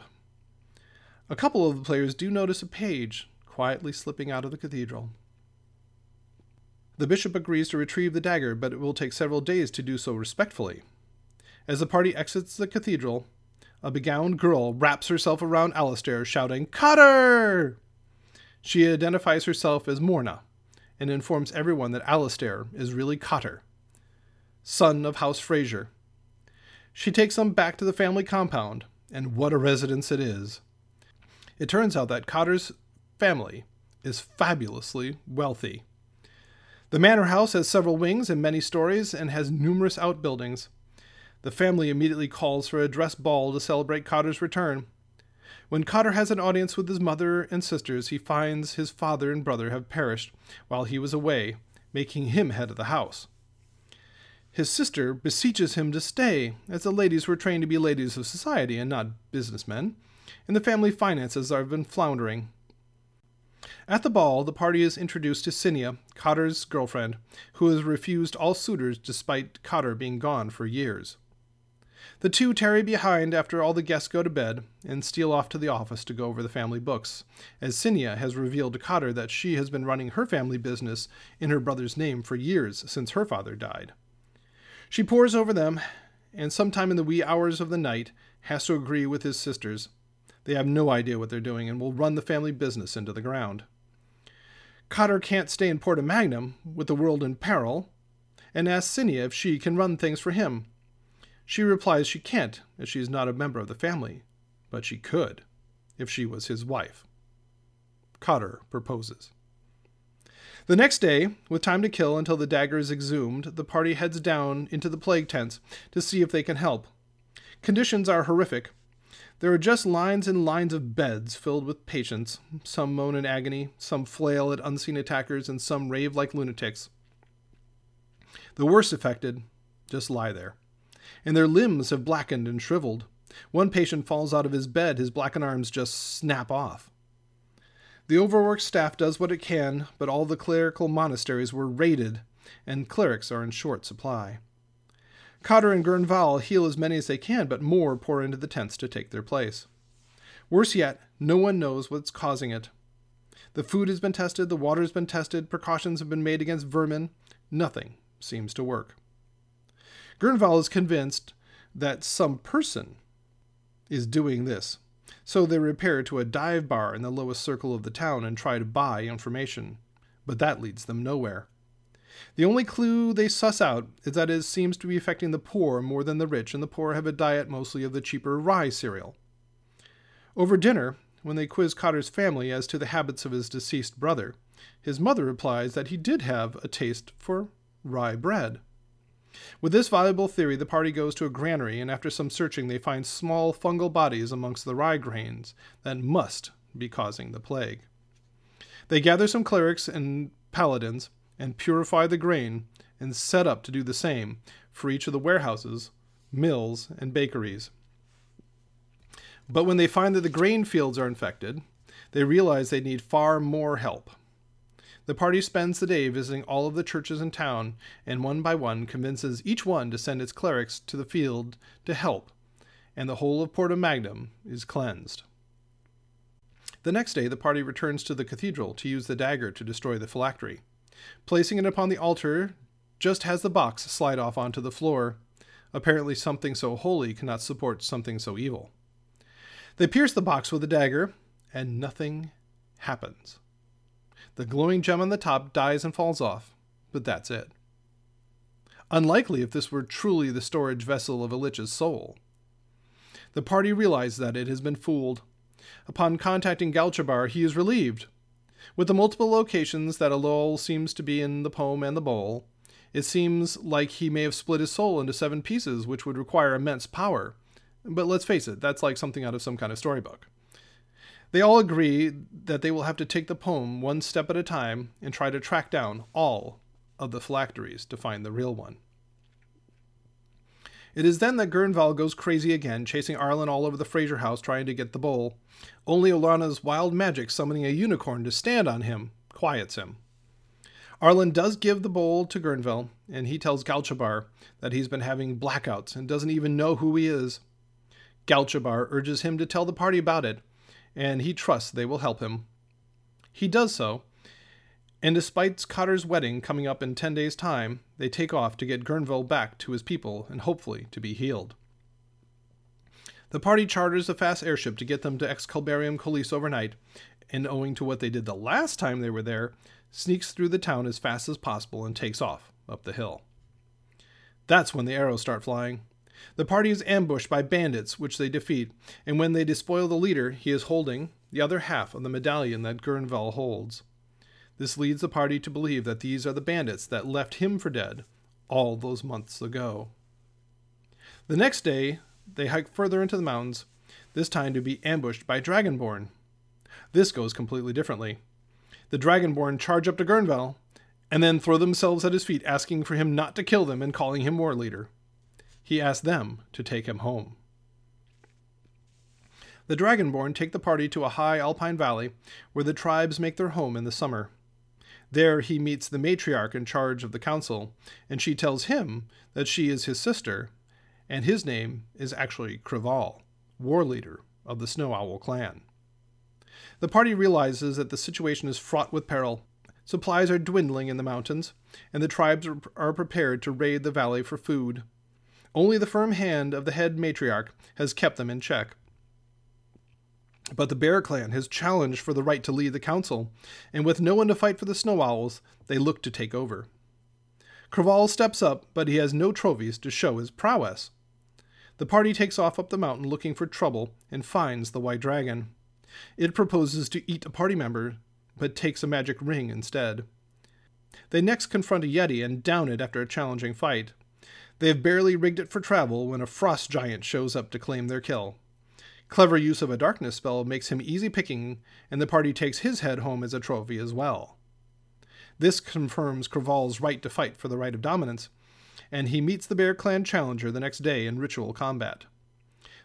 A couple of the players do notice a page quietly slipping out of the cathedral. The bishop agrees to retrieve the dagger, but it will take several days to do so respectfully. As the party exits the cathedral, a begowned girl wraps herself around Alistair, shouting, Cutter! She identifies herself as Morna and informs everyone that Alistair is really Cotter, son of House Fraser. She takes them back to the family compound, and what a residence it is. It turns out that Cotter's family is fabulously wealthy. The manor house has several wings and many stories and has numerous outbuildings. The family immediately calls for a dress ball to celebrate Cotter's return. When Cotter has an audience with his mother and sisters, he finds his father and brother have perished while he was away, making him head of the house. His sister beseeches him to stay, as the ladies were trained to be ladies of society and not businessmen, and the family finances have been floundering. At the ball, the party is introduced to Cinia, Cotter's girlfriend, who has refused all suitors despite Cotter being gone for years. The two tarry behind after all the guests go to bed and steal off to the office to go over the family books, as Cinia has revealed to Cotter that she has been running her family business in her brother's name for years since her father died. She pores over them, and sometime in the wee hours of the night has to agree with his sisters. They have no idea what they're doing and will run the family business into the ground. Cotter can't stay in Porta Magnum with the world in peril, and asks Cinia if she can run things for him she replies she can't, as she is not a member of the family, but she could, if she was his wife. Cotter proposes. The next day, with time to kill until the dagger is exhumed, the party heads down into the plague tents to see if they can help. Conditions are horrific. There are just lines and lines of beds filled with patients. Some moan in agony, some flail at unseen attackers, and some rave like lunatics. The worst affected just lie there and their limbs have blackened and shriveled. One patient falls out of his bed, his blackened arms just snap off. The overworked staff does what it can, but all the clerical monasteries were raided, and clerics are in short supply. Cotter and Gurnval heal as many as they can, but more pour into the tents to take their place. Worse yet, no one knows what's causing it. The food has been tested, the water has been tested, precautions have been made against vermin. Nothing seems to work. Gurnval is convinced that some person is doing this. So they repair to a dive bar in the lowest circle of the town and try to buy information. But that leads them nowhere. The only clue they suss out is that it seems to be affecting the poor more than the rich, and the poor have a diet mostly of the cheaper rye cereal. Over dinner, when they quiz Cotter's family as to the habits of his deceased brother, his mother replies that he did have a taste for rye bread. With this valuable theory, the party goes to a granary, and after some searching, they find small fungal bodies amongst the rye grains that must be causing the plague. They gather some clerics and paladins and purify the grain and set up to do the same for each of the warehouses, mills, and bakeries. But when they find that the grain fields are infected, they realize they need far more help. The party spends the day visiting all of the churches in town, and one by one convinces each one to send its clerics to the field to help, and the whole of Porta Magnum is cleansed. The next day, the party returns to the cathedral to use the dagger to destroy the phylactery. Placing it upon the altar, just has the box slide off onto the floor. Apparently, something so holy cannot support something so evil. They pierce the box with a dagger, and nothing happens. The glowing gem on the top dies and falls off, but that's it. Unlikely if this were truly the storage vessel of a lich's soul. The party realize that it has been fooled. Upon contacting Galchabar, he is relieved. With the multiple locations that Aloal seems to be in the poem and the bowl, it seems like he may have split his soul into seven pieces, which would require immense power. But let's face it, that's like something out of some kind of storybook. They all agree that they will have to take the poem one step at a time and try to track down all of the phylacteries to find the real one. It is then that Gurnval goes crazy again, chasing Arlen all over the Fraser house trying to get the bowl. Only Olana's wild magic summoning a unicorn to stand on him quiets him. Arlen does give the bowl to Gurnval, and he tells Galchabar that he's been having blackouts and doesn't even know who he is. Galchabar urges him to tell the party about it, and he trusts they will help him. He does so, and despite Cotter's wedding coming up in 10 days' time, they take off to get Gurnval back to his people and hopefully to be healed. The party charters a fast airship to get them to Excalibarium Colis overnight, and owing to what they did the last time they were there, sneaks through the town as fast as possible and takes off up the hill. That's when the arrows start flying. The party is ambushed by bandits, which they defeat, and when they despoil the leader, he is holding the other half of the medallion that Gurnval holds. This leads the party to believe that these are the bandits that left him for dead all those months ago. The next day, they hike further into the mountains, this time to be ambushed by Dragonborn. This goes completely differently. The Dragonborn charge up to Gurnval, and then throw themselves at his feet, asking for him not to kill them and calling him war leader he asks them to take him home. The Dragonborn take the party to a high alpine valley where the tribes make their home in the summer. There he meets the matriarch in charge of the council, and she tells him that she is his sister, and his name is actually Krival, war leader of the Snow Owl clan. The party realizes that the situation is fraught with peril. Supplies are dwindling in the mountains, and the tribes are prepared to raid the valley for food. Only the firm hand of the head matriarch has kept them in check. But the Bear Clan has challenged for the right to lead the council, and with no one to fight for the Snow Owls, they look to take over. Krival steps up, but he has no trophies to show his prowess. The party takes off up the mountain looking for trouble and finds the White Dragon. It proposes to eat a party member, but takes a magic ring instead. They next confront a Yeti and down it after a challenging fight. They have barely rigged it for travel when a frost giant shows up to claim their kill. Clever use of a darkness spell makes him easy picking, and the party takes his head home as a trophy as well. This confirms Krival's right to fight for the right of dominance, and he meets the Bear Clan challenger the next day in ritual combat.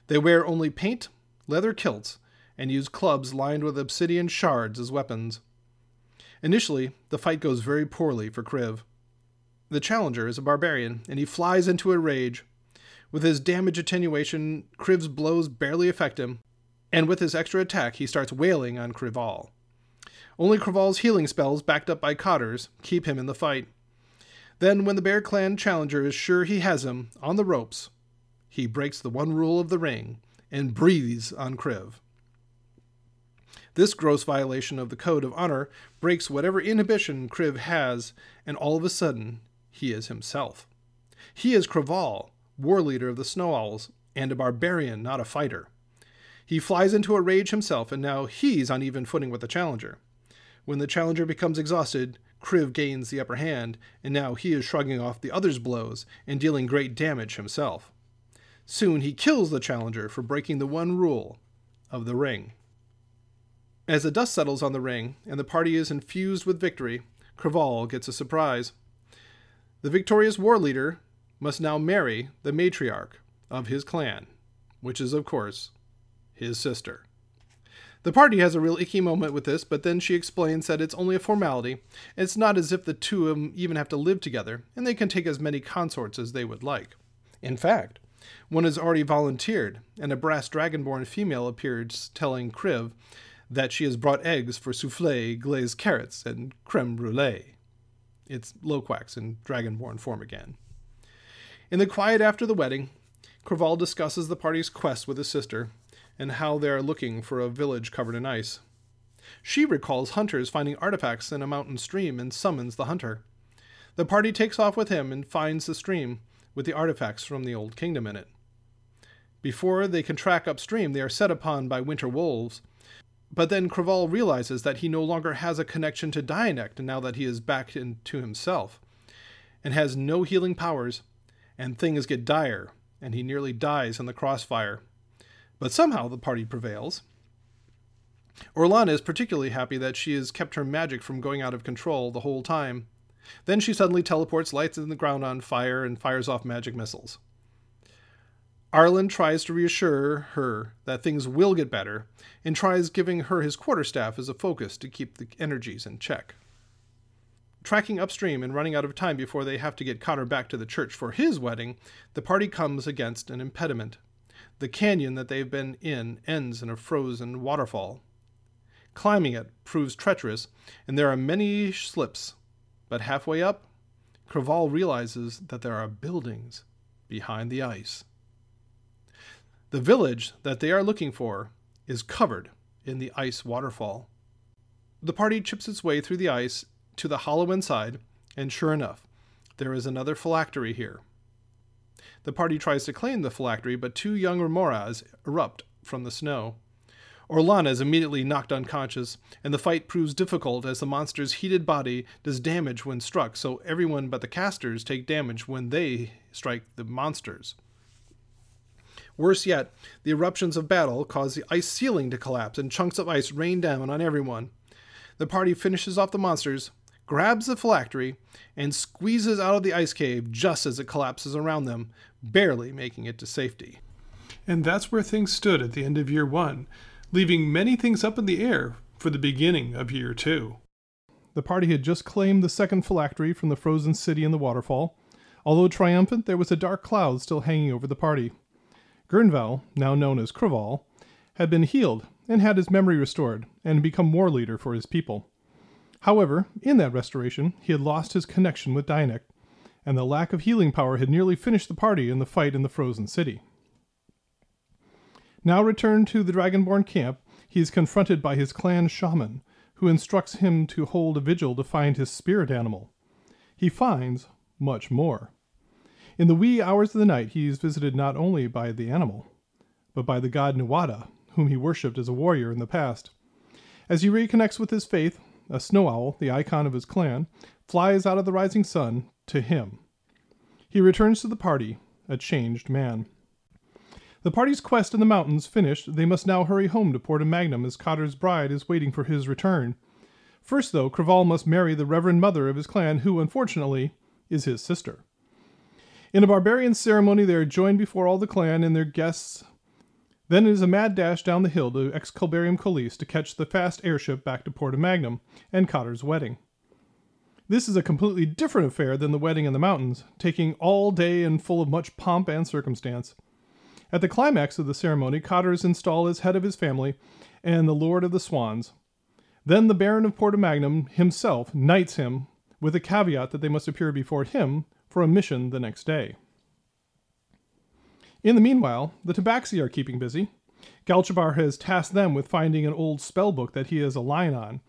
They wear only paint, leather kilts, and use clubs lined with obsidian shards as weapons. Initially, the fight goes very poorly for Kriv. The challenger is a barbarian, and he flies into a rage, with his damage attenuation, Kriv's blows barely affect him, and with his extra attack, he starts wailing on Krival. Only Krival's healing spells, backed up by Cotters, keep him in the fight. Then, when the Bear Clan challenger is sure he has him on the ropes, he breaks the one rule of the ring and breathes on Kriv. This gross violation of the code of honor breaks whatever inhibition Kriv has, and all of a sudden, he is himself. He is Krival, war leader of the Snow Owls, and a barbarian, not a fighter. He flies into a rage himself, and now he's on even footing with the challenger. When the challenger becomes exhausted, Kriv gains the upper hand, and now he is shrugging off the other's blows and dealing great damage himself. Soon he kills the challenger for breaking the one rule of the ring. As the dust settles on the ring and the party is infused with victory, Krival gets a surprise. The victorious war leader must now marry the matriarch of his clan, which is, of course, his sister. The party has a real icky moment with this, but then she explains that it's only a formality. It's not as if the two of them even have to live together, and they can take as many consorts as they would like. In fact, one has already volunteered, and a brass dragonborn female appears telling Kriv that she has brought eggs for souffle, glazed carrots, and creme brulee. It's Loquax in dragonborn form again. In the quiet after the wedding, Krival discusses the party's quest with his sister and how they are looking for a village covered in ice. She recalls hunters finding artifacts in a mountain stream and summons the hunter. The party takes off with him and finds the stream with the artifacts from the Old Kingdom in it. Before they can track upstream, they are set upon by winter wolves. But then Krival realizes that he no longer has a connection to Dianect now that he is back into himself, and has no healing powers and things get dire, and he nearly dies in the crossfire. But somehow the party prevails. Orlana is particularly happy that she has kept her magic from going out of control the whole time. Then she suddenly teleports, lights in the ground on fire, and fires off magic missiles. Arlen tries to reassure her that things will get better, and tries giving her his quarterstaff as a focus to keep the energies in check tracking upstream and running out of time before they have to get Cotter back to the church for his wedding, the party comes against an impediment. The canyon that they've been in ends in a frozen waterfall. Climbing it proves treacherous, and there are many slips. But halfway up, Krival realizes that there are buildings behind the ice. The village that they are looking for is covered in the ice waterfall. The party chips its way through the ice to the hollow inside, and sure enough, there is another phylactery here. The party tries to claim the phylactery, but two young remorhaz erupt from the snow. Orlana is immediately knocked unconscious, and the fight proves difficult as the monster's heated body does damage when struck, so everyone but the casters take damage when they strike the monsters. Worse yet, the eruptions of battle cause the ice ceiling to collapse and chunks of ice rain down on everyone. The party finishes off the monsters, grabs the phylactery, and squeezes out of the ice cave just as it collapses around them, barely making it to safety. And that's where things stood at the end of year one, leaving many things up in the air for the beginning of year two. The party had just claimed the second phylactery from the frozen city in the waterfall. Although triumphant, there was a dark cloud still hanging over the party. Gurnval, now known as Craval, had been healed and had his memory restored and become war leader for his people. However, in that restoration, he had lost his connection with Dynek, and the lack of healing power had nearly finished the party in the fight in the frozen city. Now returned to the Dragonborn camp, he is confronted by his clan shaman, who instructs him to hold a vigil to find his spirit animal. He finds much more. In the wee hours of the night, he is visited not only by the animal, but by the god Nuada, whom he worshipped as a warrior in the past. As he reconnects with his faith, a snow owl, the icon of his clan, flies out of the rising sun to him. He returns to the party, a changed man. The party's quest in the mountains finished, they must now hurry home to Porta Magnum as Cotter's bride is waiting for his return. First, though, Craval must marry the reverend mother of his clan, who, unfortunately, is his sister. In a barbarian ceremony, they are joined before all the clan and their guests. Then it is a mad dash down the hill to Excalibarium Colis to catch the fast airship back to Porta Magnum and Cotter's wedding. This is a completely different affair than the wedding in the mountains, taking all day and full of much pomp and circumstance. At the climax of the ceremony, Cotter is installed as head of his family and the Lord of the Swans. Then the Baron of Porta Magnum himself knights him with a caveat that they must appear before him for a mission the next day. In the meanwhile, the Tabaxi are keeping busy. Galchabar has tasked them with finding an old spell book that he has a line on.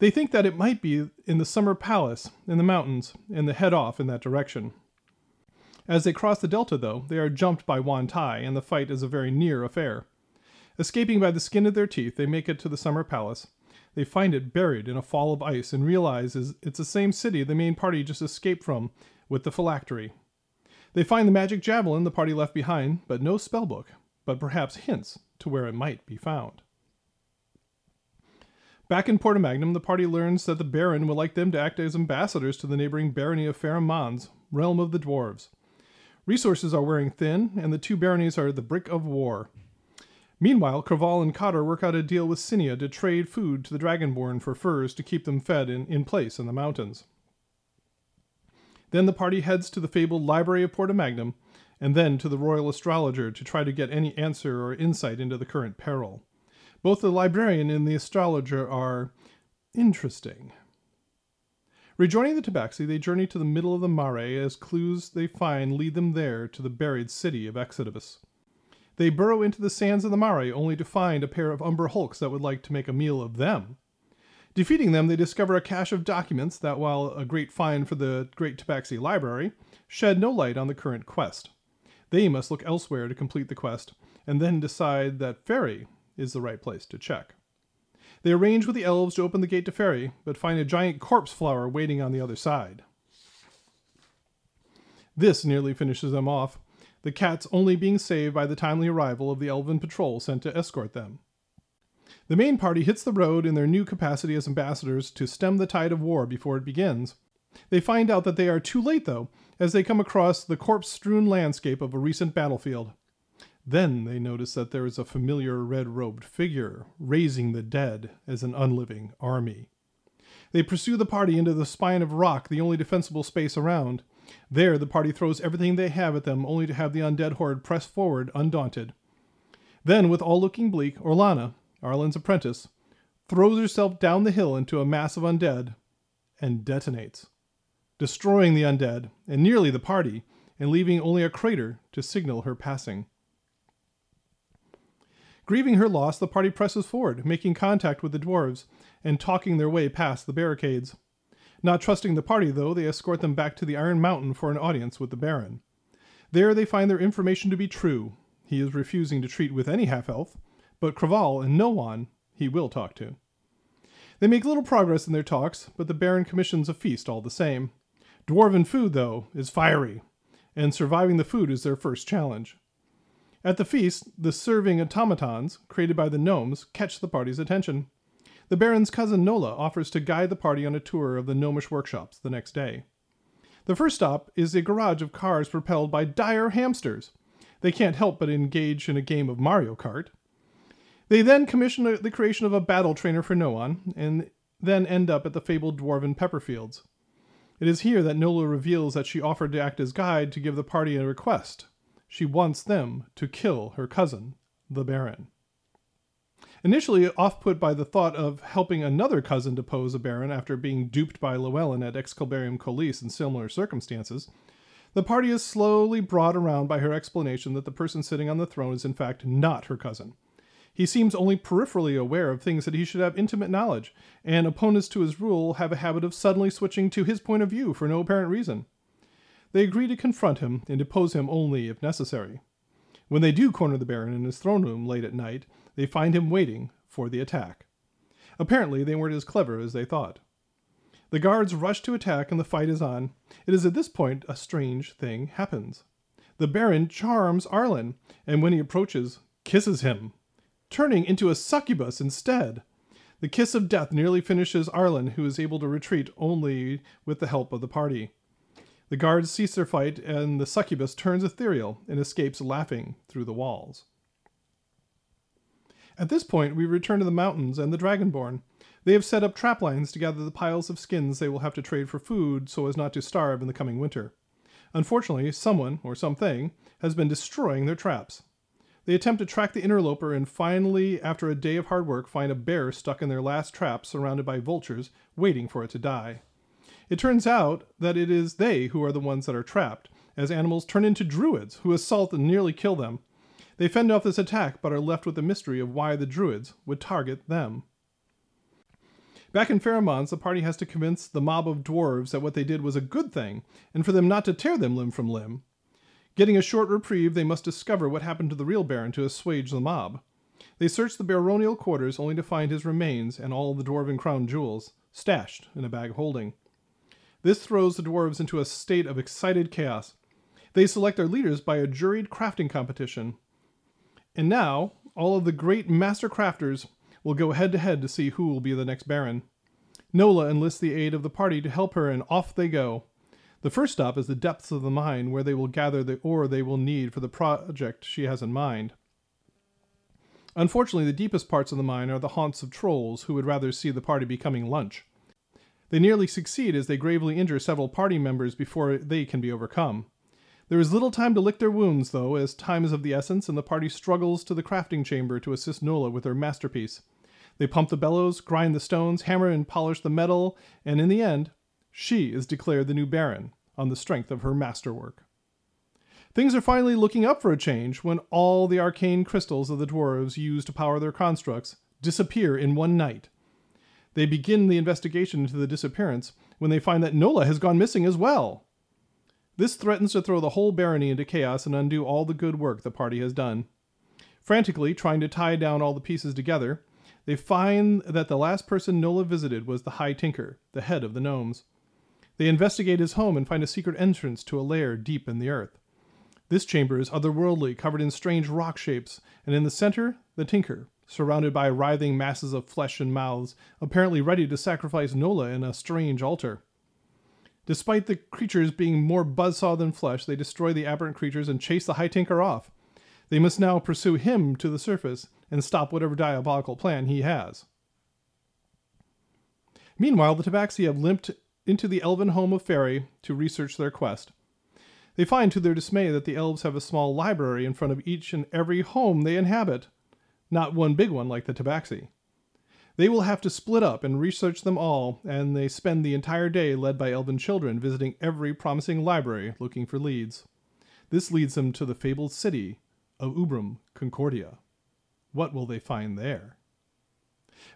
They think that it might be in the Summer Palace in the mountains and they head off in that direction. As they cross the delta, though, they are jumped by Yuan-ti, and the fight is a very near affair. Escaping by the skin of their teeth, they make it to the summer palace. They find it buried in a fall of ice and realize it's the same city the main party just escaped from with the phylactery. They find the magic javelin the party left behind, but no spellbook, but perhaps hints to where it might be found. Back in Porta Magnum, the party learns that the Baron would like them to act as ambassadors to the neighboring barony of Farum realm of the dwarves. Resources are wearing thin, and the two baronies are at the brick of war. Meanwhile, Craval and Cotter work out a deal with Cinia to trade food to the Dragonborn for furs to keep them fed in place in the mountains. Then the party heads to the fabled Library of Porta Magnum, and then to the Royal Astrologer to try to get any answer or insight into the current peril. Both the librarian and the astrologer are interesting. Rejoining the Tabaxi, they journey to the middle of the Mare as clues they find lead them there to the buried city of Exodus. They burrow into the sands of the Mare only to find a pair of Umber Hulks that would like to make a meal of them. Defeating them, they discover a cache of documents that, while a great find for the Great Tabaxi Library, shed no light on the current quest. They must look elsewhere to complete the quest, and then decide that Fairy is the right place to check. They arrange with the elves to open the gate to Fairy, but find a giant corpse flower waiting on the other side. This nearly finishes them off, the cats only being saved by the timely arrival of the elven patrol sent to escort them. The main party hits the road in their new capacity as ambassadors to stem the tide of war before it begins. They find out that they are too late, though, as they come across the corpse strewn landscape of a recent battlefield. Then they notice that there is a familiar red robed figure raising the dead as an unliving army. They pursue the party into the spine of rock, the only defensible space around. There, the party throws everything they have at them, only to have the undead horde press forward undaunted. Then, with all looking bleak, Orlana, Arlen's apprentice, throws herself down the hill into a mass of undead and detonates, destroying the undead and nearly the party, and leaving only a crater to signal her passing. Grieving her loss, the party presses forward, making contact with the dwarves and talking their way past the barricades. Not trusting the party, though, they escort them back to the Iron Mountain for an audience with the Baron. There they find their information to be true. He is refusing to treat with any half elf, but Craval and no one he will talk to. They make little progress in their talks, but the Baron commissions a feast all the same. Dwarven food, though, is fiery, and surviving the food is their first challenge. At the feast, the serving automatons, created by the gnomes, catch the party's attention. The Baron's cousin Nola offers to guide the party on a tour of the gnomish workshops the next day. The first stop is a garage of cars propelled by dire hamsters. They can't help but engage in a game of Mario Kart. They then commission the creation of a battle trainer for Noan, and then end up at the fabled dwarven Pepperfields. It is here that Nola reveals that she offered to act as guide to give the party a request. She wants them to kill her cousin, the Baron. Initially off put by the thought of helping another cousin depose a baron after being duped by Llewellyn at Excalibarium Colis in similar circumstances, the party is slowly brought around by her explanation that the person sitting on the throne is in fact not her cousin. He seems only peripherally aware of things that he should have intimate knowledge, and opponents to his rule have a habit of suddenly switching to his point of view for no apparent reason. They agree to confront him and depose him only if necessary. When they do corner the Baron in his throne room late at night, they find him waiting for the attack. Apparently, they weren't as clever as they thought. The guards rush to attack and the fight is on. It is at this point a strange thing happens. The Baron charms Arlen, and when he approaches, kisses him, turning into a succubus instead. The kiss of death nearly finishes Arlen, who is able to retreat only with the help of the party. The guards cease their fight, and the succubus turns ethereal and escapes laughing through the walls. At this point, we return to the mountains and the Dragonborn. They have set up trap lines to gather the piles of skins they will have to trade for food so as not to starve in the coming winter. Unfortunately, someone, or something, has been destroying their traps. They attempt to track the interloper and finally, after a day of hard work, find a bear stuck in their last trap surrounded by vultures, waiting for it to die. It turns out that it is they who are the ones that are trapped, as animals turn into druids who assault and nearly kill them. They fend off this attack, but are left with the mystery of why the druids would target them. Back in Pharamond, the party has to convince the mob of dwarves that what they did was a good thing, and for them not to tear them limb from limb. Getting a short reprieve, they must discover what happened to the real Baron to assuage the mob. They search the baronial quarters only to find his remains and all the dwarven crown jewels stashed in a bag holding. This throws the dwarves into a state of excited chaos. They select their leaders by a juried crafting competition. And now, all of the great master crafters will go head to head to see who will be the next Baron. Nola enlists the aid of the party to help her, and off they go. The first stop is the depths of the mine, where they will gather the ore they will need for the project she has in mind. Unfortunately, the deepest parts of the mine are the haunts of trolls who would rather see the party becoming lunch. They nearly succeed as they gravely injure several party members before they can be overcome. There is little time to lick their wounds, though, as time is of the essence, and the party struggles to the crafting chamber to assist Nola with her masterpiece. They pump the bellows, grind the stones, hammer and polish the metal, and in the end, she is declared the new Baron on the strength of her masterwork. Things are finally looking up for a change when all the arcane crystals of the dwarves used to power their constructs disappear in one night. They begin the investigation into the disappearance when they find that Nola has gone missing as well. This threatens to throw the whole barony into chaos and undo all the good work the party has done. Frantically trying to tie down all the pieces together, they find that the last person Nola visited was the High Tinker, the head of the gnomes. They investigate his home and find a secret entrance to a lair deep in the earth. This chamber is otherworldly, covered in strange rock shapes, and in the center, the Tinker, surrounded by writhing masses of flesh and mouths, apparently ready to sacrifice Nola in a strange altar. Despite the creatures being more buzzsaw than flesh, they destroy the aberrant creatures and chase the High Tinker off. They must now pursue him to the surface and stop whatever diabolical plan he has. Meanwhile, the Tabaxi have limped into the elven home of Faerie to research their quest. They find to their dismay that the elves have a small library in front of each and every home they inhabit, not one big one like the Tabaxi. They will have to split up and research them all, and they spend the entire day led by elven children visiting every promising library looking for leads. This leads them to the fabled city of Ubrum Concordia. What will they find there?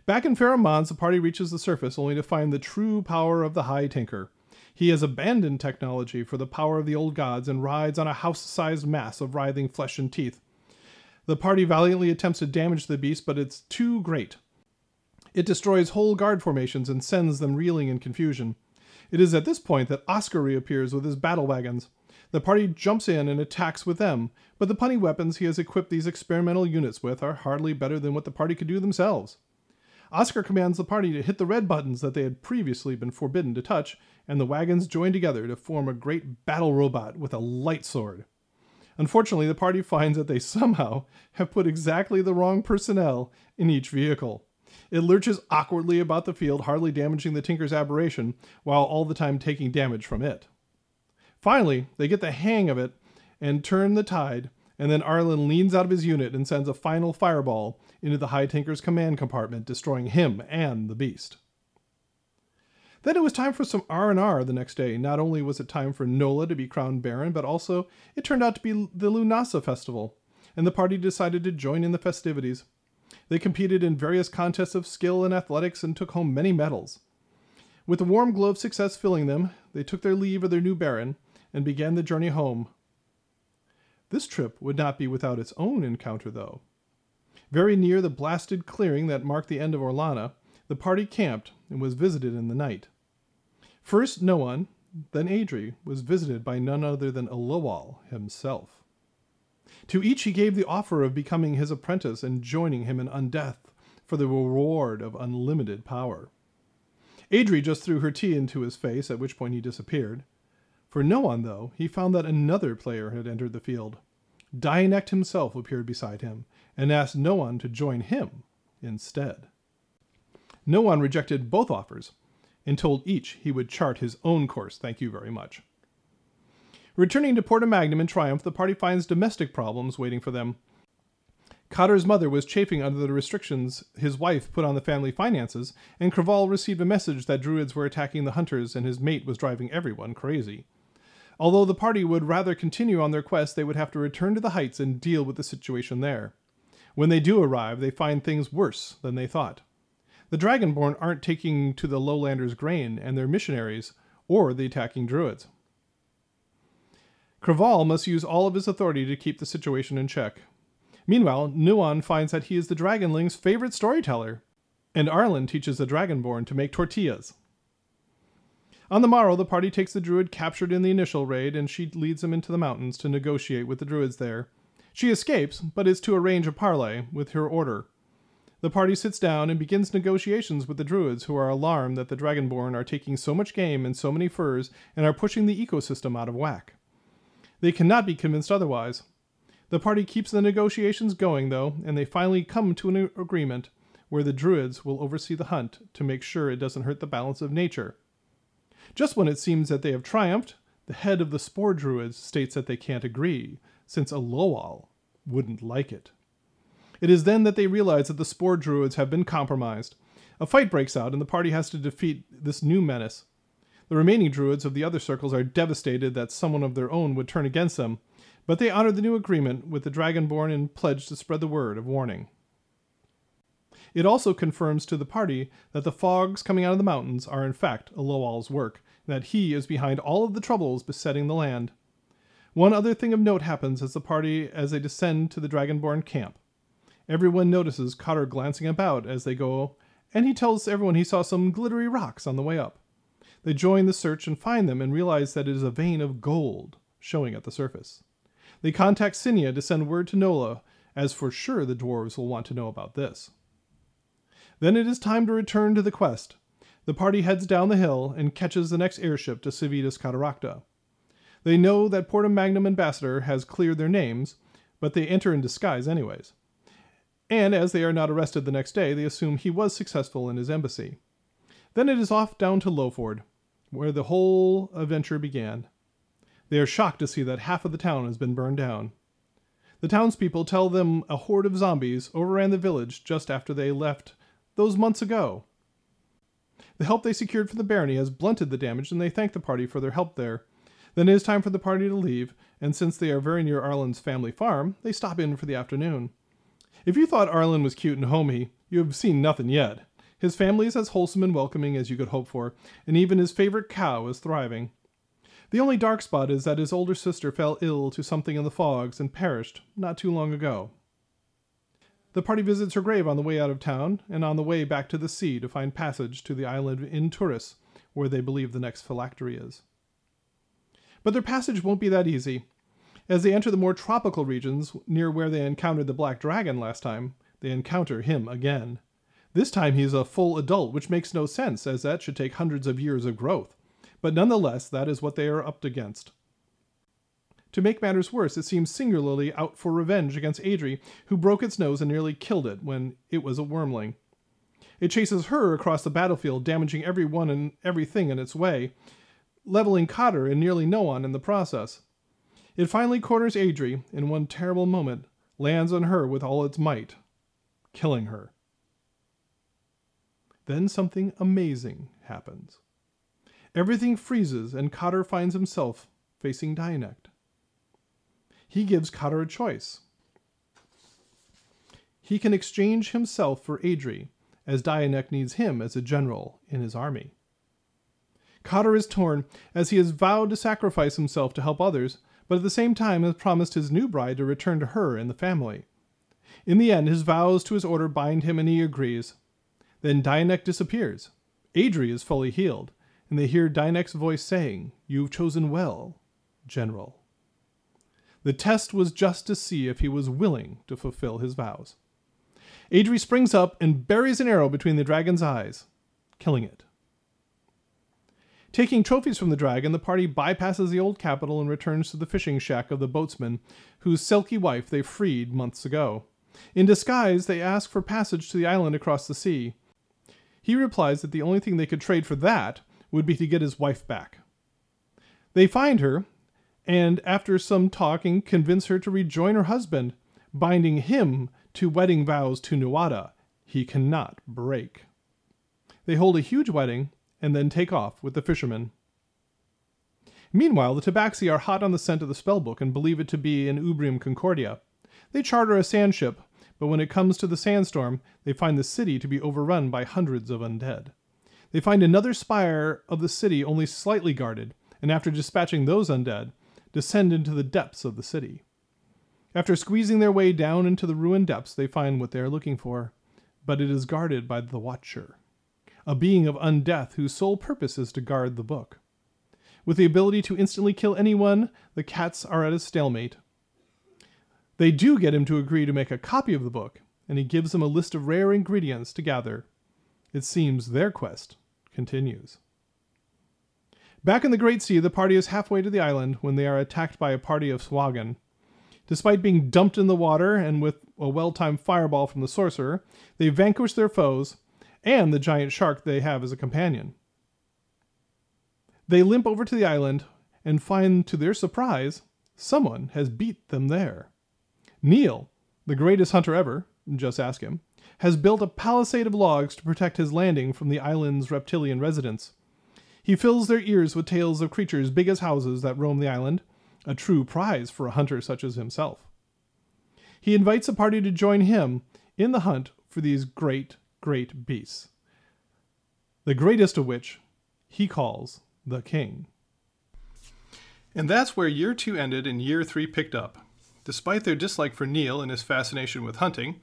Back in Pharamond, the party reaches the surface only to find the true power of the High Tinker. He has abandoned technology for the power of the old gods and rides on a house sized mass of writhing flesh and teeth. The party valiantly attempts to damage the beast, but it's too great. It destroys whole guard formations and sends them reeling in confusion. It is at this point that Oscar reappears with his battle wagons. The party jumps in and attacks with them, but the punny weapons he has equipped these experimental units with are hardly better than what the party could do themselves. Oscar commands the party to hit the red buttons that they had previously been forbidden to touch, and the wagons join together to form a great battle robot with a light sword. Unfortunately, the party finds that they somehow have put exactly the wrong personnel in each vehicle. It lurches awkwardly about the field, hardly damaging the Tinker's aberration, while all the time taking damage from it. Finally, they get the hang of it and turn the tide, and then Arlen leans out of his unit and sends a final fireball into the High Tinker's command compartment, destroying him and the beast. Then it was time for some R&R the next day. Not only was it time for Nola to be crowned Baron, but also it turned out to be the Lunasa festival, and the party decided to join in the festivities. They competed in various contests of skill and athletics and took home many medals. With the warm glow of success filling them, they took their leave of their new Baron and began the journey home. This trip would not be without its own encounter, though. Very near the blasted clearing that marked the end of Orlana, the party camped and was visited in the night. First Noan, then Adri, was visited by none other than Aloal himself. To each he gave the offer of becoming his apprentice and joining him in undeath for the reward of unlimited power. Adri just threw her tea into his face, at which point he disappeared. For Noan, though, he found that another player had entered the field. Dianect himself appeared beside him and asked Noan to join him instead. Noan rejected both offers and told each he would chart his own course. Thank you very much. Returning to Porta Magnum in triumph, the party finds domestic problems waiting for them. Cotter's mother was chafing under the restrictions his wife put on the family finances, and Craval received a message that druids were attacking the hunters and his mate was driving everyone crazy. Although the party would rather continue on their quest, they would have to return to the heights and deal with the situation there. When they do arrive, they find things worse than they thought. The Dragonborn aren't taking to the lowlanders' grain and their missionaries, or the attacking druids. Craval must use all of his authority to keep the situation in check. Meanwhile, Noan finds that he is the Dragonling's favorite storyteller, and Arlen teaches the Dragonborn to make tortillas. On the morrow, the party takes the druid captured in the initial raid, and she leads him into the mountains to negotiate with the druids there. She escapes, but is to arrange a parley with her order. The party sits down and begins negotiations with the druids, who are alarmed that the Dragonborn are taking so much game and so many furs and are pushing the ecosystem out of whack. They cannot be convinced otherwise. The party keeps the negotiations going, though, and they finally come to an agreement where the druids will oversee the hunt to make sure it doesn't hurt the balance of nature. Just when it seems that they have triumphed, the head of the Spore Druids states that they can't agree, since Aloal wouldn't like it. It is then that they realize that the Spore Druids have been compromised. A fight breaks out, and the party has to defeat this new menace. The remaining Druids of the other circles are devastated that someone of their own would turn against them, but they honor the new agreement with the Dragonborn and pledge to spread the word of warning. It also confirms to the party that the fogs coming out of the mountains are in fact Aloal's work, and that he is behind all of the troubles besetting the land. One other thing of note happens as the party as they descend to the Dragonborn camp. Everyone notices Cotter glancing about as they go, and he tells everyone he saw some glittery rocks on the way up. They join the search and find them and realize that it is a vein of gold showing at the surface. They contact Cinia to send word to Nola, as for sure the dwarves will want to know about this. Then it is time to return to the quest. The party heads down the hill and catches the next airship to Civitas Cataracta. They know that Porta Magnum ambassador has cleared their names, but they enter in disguise anyways. And as they are not arrested the next day, they assume he was successful in his embassy. Then it is off down to Lowford, where the whole adventure began. They are shocked to see that half of the town has been burned down. The townspeople tell them a horde of zombies overran the village just after they left those months ago. The help they secured from the barony has blunted the damage, and they thank the party for their help there. Then it is time for the party to leave, and since they are very near Arlen's family farm, they stop in for the afternoon. If you thought Arlen was cute and homey, you have seen nothing yet. His family is as wholesome and welcoming as you could hope for, and even his favorite cow is thriving. The only dark spot is that his older sister fell ill to something in the fogs and perished not too long ago. The party visits her grave on the way out of town and on the way back to the sea to find passage to the island in Turris, where they believe the next phylactery is. But their passage won't be that easy. As they enter the more tropical regions, near where they encountered the black dragon last time, they encounter him again. This time he is a full adult, which makes no sense, as that should take hundreds of years of growth. But nonetheless, that is what they are up against. To make matters worse, it seems singularly out for revenge against Adri, who broke its nose and nearly killed it when it was a wyrmling. It chases her across the battlefield, damaging everyone and everything in its way, leveling Cotter and nearly Noan in the process. It finally corners Adri in one terrible moment, lands on her with all its might, killing her. Then something amazing happens. Everything freezes, and Cotter finds himself facing Dianect. He gives Cotter a choice. He can exchange himself for Adri, as Dianect needs him as a general in his army. Cotter is torn, as he has vowed to sacrifice himself to help others, but at the same time has promised his new bride to return to her and the family. In the end, his vows to his order bind him, and he agrees. Then Dianect disappears. Adri is fully healed, and they hear Dianect's voice saying, You've chosen well, General. The test was just to see if he was willing to fulfill his vows. Adri springs up and buries an arrow between the dragon's eyes, killing it. Taking trophies from the dragon, the party bypasses the old capital and returns to the fishing shack of the boatsman, whose selkie wife they freed months ago. In disguise, they ask for passage to the island across the sea. He replies that the only thing they could trade for that would be to get his wife back. They find her, and after some talking, convince her to rejoin her husband, binding him to wedding vows to Nuada he cannot break. They hold a huge wedding and then take off with the fishermen. Meanwhile, the Tabaxi are hot on the scent of the spellbook and believe it to be an Ubrium Concordia. They charter a sand ship, but when it comes to the sandstorm, they find the city to be overrun by hundreds of undead. They find another spire of the city only slightly guarded, and after dispatching those undead, descend into the depths of the city. After squeezing their way down into the ruined depths, they find what they are looking for, but it is guarded by the Watcher, a being of undeath whose sole purpose is to guard the book. With the ability to instantly kill anyone, the cats are at a stalemate. They do get him to agree to make a copy of the book, and he gives them a list of rare ingredients to gather. It seems their quest continues. Back in the Great Sea, the party is halfway to the island when they are attacked by a party of Sahuagin. Despite being dumped in the water and with a well timed fireball from the sorcerer, they vanquish their foes and the giant shark they have as a companion. They limp over to the island and find, to their surprise, someone has beat them there. Neil, the greatest hunter ever, just ask him, has built a palisade of logs to protect his landing from the island's reptilian residents. He fills their ears with tales of creatures big as houses that roam the island, a true prize for a hunter such as himself. He invites a party to join him in the hunt for these great, great beasts, the greatest of which he calls the king. And that's where year two ended and year three picked up. Despite their dislike for Neil and his fascination with hunting,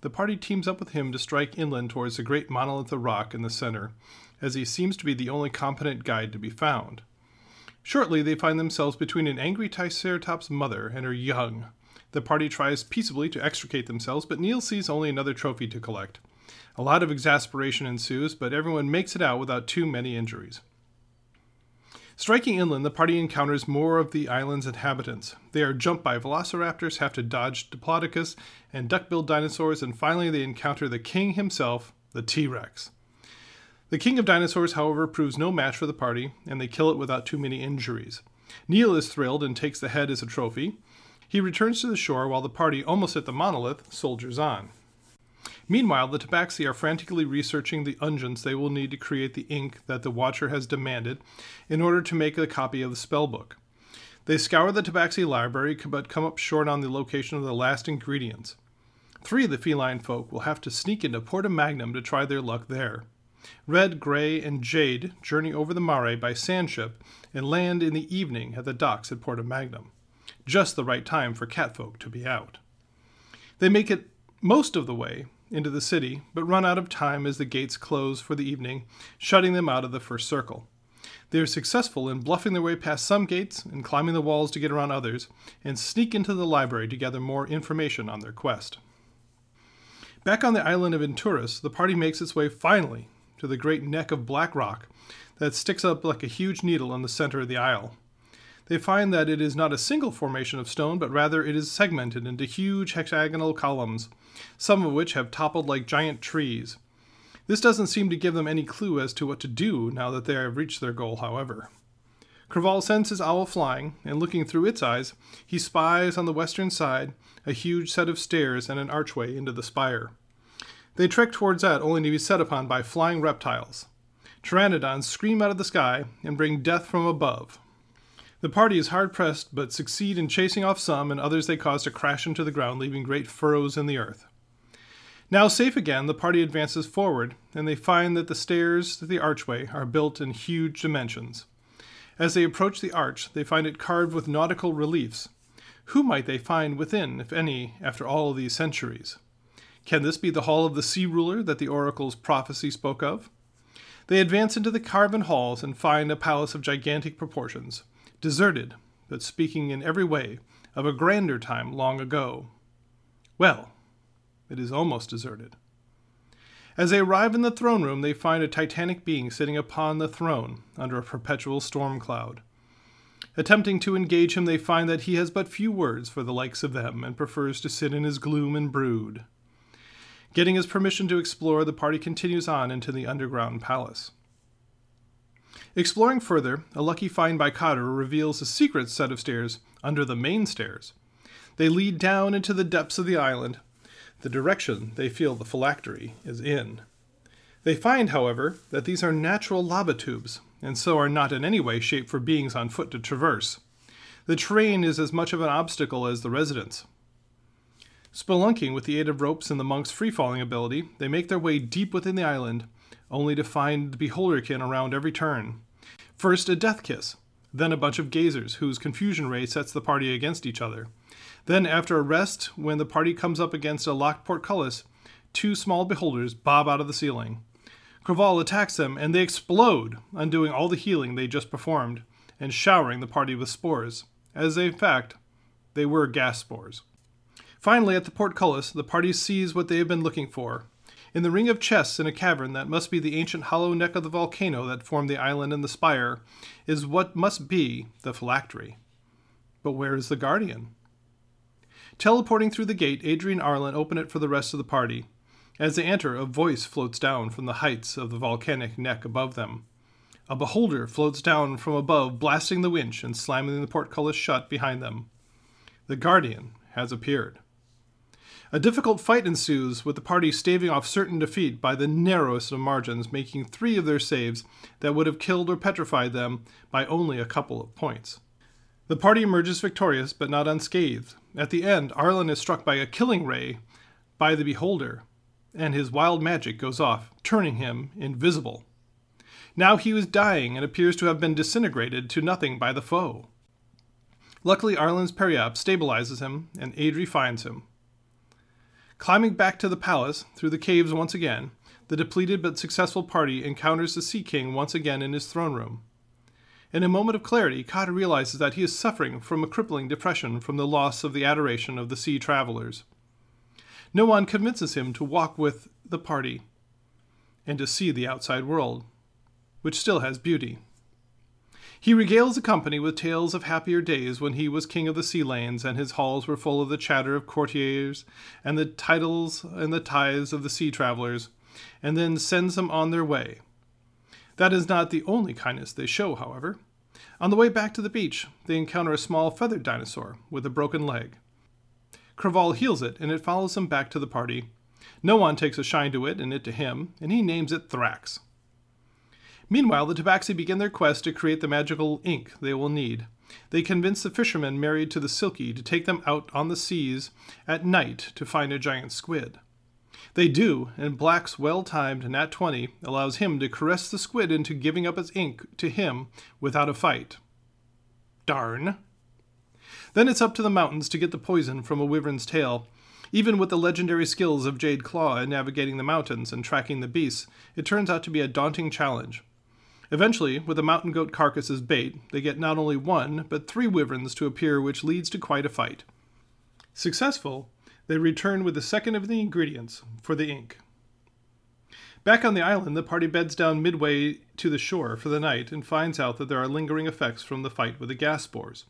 the party teams up with him to strike inland towards the great monolith of rock in the center, as he seems to be the only competent guide to be found. Shortly, they find themselves between an angry Triceratops mother and her young. The party tries peaceably to extricate themselves, but Neil sees only another trophy to collect. A lot of exasperation ensues, but everyone makes it out without too many injuries. Striking inland, the party encounters more of the island's inhabitants. They are jumped by velociraptors, have to dodge Diplodocus and duck-billed dinosaurs, and finally they encounter the king himself, the T-Rex. The king of dinosaurs, however, proves no match for the party, and they kill it without too many injuries. Neil is thrilled and takes the head as a trophy. He returns to the shore while the party, almost at the monolith, soldiers on. Meanwhile, the Tabaxi are frantically researching the unguents they will need to create the ink that the Watcher has demanded in order to make a copy of the spellbook. They scour the Tabaxi library but come up short on the location of the last ingredients. Three of the feline folk will have to sneak into Porta Magnum to try their luck there. Red, Gray, and Jade journey over the Mare by sandship and land in the evening at the docks at Porta Magnum. Just the right time for catfolk to be out. They make it most of the way into the city, but run out of time as the gates close for the evening, shutting them out of the first circle. They are successful in bluffing their way past some gates and climbing the walls to get around others, and sneak into the library to gather more information on their quest. Back on the island of Inturus, the party makes its way finally to the great neck of black rock that sticks up like a huge needle in the center of the isle. they find that it is not a single formation of stone, but rather it is segmented into huge hexagonal columns, some of which have toppled like giant trees. This doesn't seem to give them any clue as to what to do now that they have reached their goal, however. Craval sends his owl flying, and looking through its eyes, he spies on the western side a huge set of stairs and an archway into the spire. They trek towards that only to be set upon by flying reptiles. Pteranodons scream out of the sky and bring death from above. The party is hard pressed, but succeed in chasing off some, and others they cause to crash into the ground, leaving great furrows in the earth. Now safe again, the party advances forward, and they find that the stairs to the archway are built in huge dimensions. As they approach the arch, they find it carved with nautical reliefs. Who might they find within, if any, after all these centuries? Can this be the hall of the sea ruler that the oracle's prophecy spoke of? They advance into the carven halls and find a palace of gigantic proportions, deserted, but speaking in every way of a grander time long ago. Well, it is almost deserted. As they arrive in the throne room, they find a titanic being sitting upon the throne under a perpetual storm cloud. Attempting to engage him, they find that he has but few words for the likes of them and prefers to sit in his gloom and brood. Getting his permission to explore, the party continues on into the underground palace. Exploring further, a lucky find by Cotter reveals a secret set of stairs under the main stairs. They lead down into the depths of the island, the direction they feel the phylactery is in. They find, however, that these are natural lava tubes, and so are not in any way shaped for beings on foot to traverse. The terrain is as much of an obstacle as the residents. Spelunking with the aid of ropes and the monk's free falling ability, they make their way deep within the island, only to find the beholderkin around every turn. First, a death kiss, then a bunch of gazers, whose confusion ray sets the party against each other. Then, after a rest, when the party comes up against a locked portcullis, two small beholders bob out of the ceiling. Craval attacks them, and they explode, undoing all the healing they just performed, and showering the party with spores, as in fact they were gas spores. Finally, at the portcullis, the party sees what they have been looking for. In the ring of chests in a cavern that must be the ancient hollow neck of the volcano that formed the island and the spire, is what must be the phylactery. But where is the guardian? Teleporting through the gate, Adri and Arlen open it for the rest of the party. As they enter, a voice floats down from the heights of the volcanic neck above them. A beholder floats down from above, blasting the winch and slamming the portcullis shut behind them. The Guardian has appeared. A difficult fight ensues, with the party staving off certain defeat by the narrowest of margins, making three of their saves that would have killed or petrified them by only a couple of points. The party emerges victorious, but not unscathed. At the end, Arlen is struck by a killing ray by the beholder, and his wild magic goes off, turning him invisible. Now he was dying and appears to have been disintegrated to nothing by the foe. Luckily, Arlen's periapt stabilizes him, and Adri finds him. Climbing back to the palace, through the caves once again, the depleted but successful party encounters the Sea King once again in his throne room. In a moment of clarity, Cotter realizes that he is suffering from a crippling depression from the loss of the adoration of the sea travelers. Noan convinces him to walk with the party and to see the outside world, which still has beauty. He regales the company with tales of happier days when he was king of the sea lanes and his halls were full of the chatter of courtiers and the titles and the tithes of the sea travelers, and then sends them on their way, that is not the only kindness they show, however. On the way back to the beach, they encounter a small feathered dinosaur with a broken leg. Craval heals it, and it follows him back to the party. Noan takes a shine to it, and it to him, and he names it Thrax. Meanwhile, the Tabaxi begin their quest to create the magical ink they will need. They convince the fishermen married to the Selkie to take them out on the seas at night to find a giant squid. They do, and Black's well timed nat 20 allows him to caress the squid into giving up its ink to him without a fight. Darn. Then it's up to the mountains to get the poison from a wyvern's tail. Even with the legendary skills of Jade Claw in navigating the mountains and tracking the beasts, it turns out to be a daunting challenge. Eventually, with a mountain goat carcass as bait, they get not only one, but three wyverns to appear, which leads to quite a fight. Successful, they return with the second of the ingredients for the ink. Back on the island, the party beds down midway to the shore for the night and finds out that there are lingering effects from the fight with the gas spores.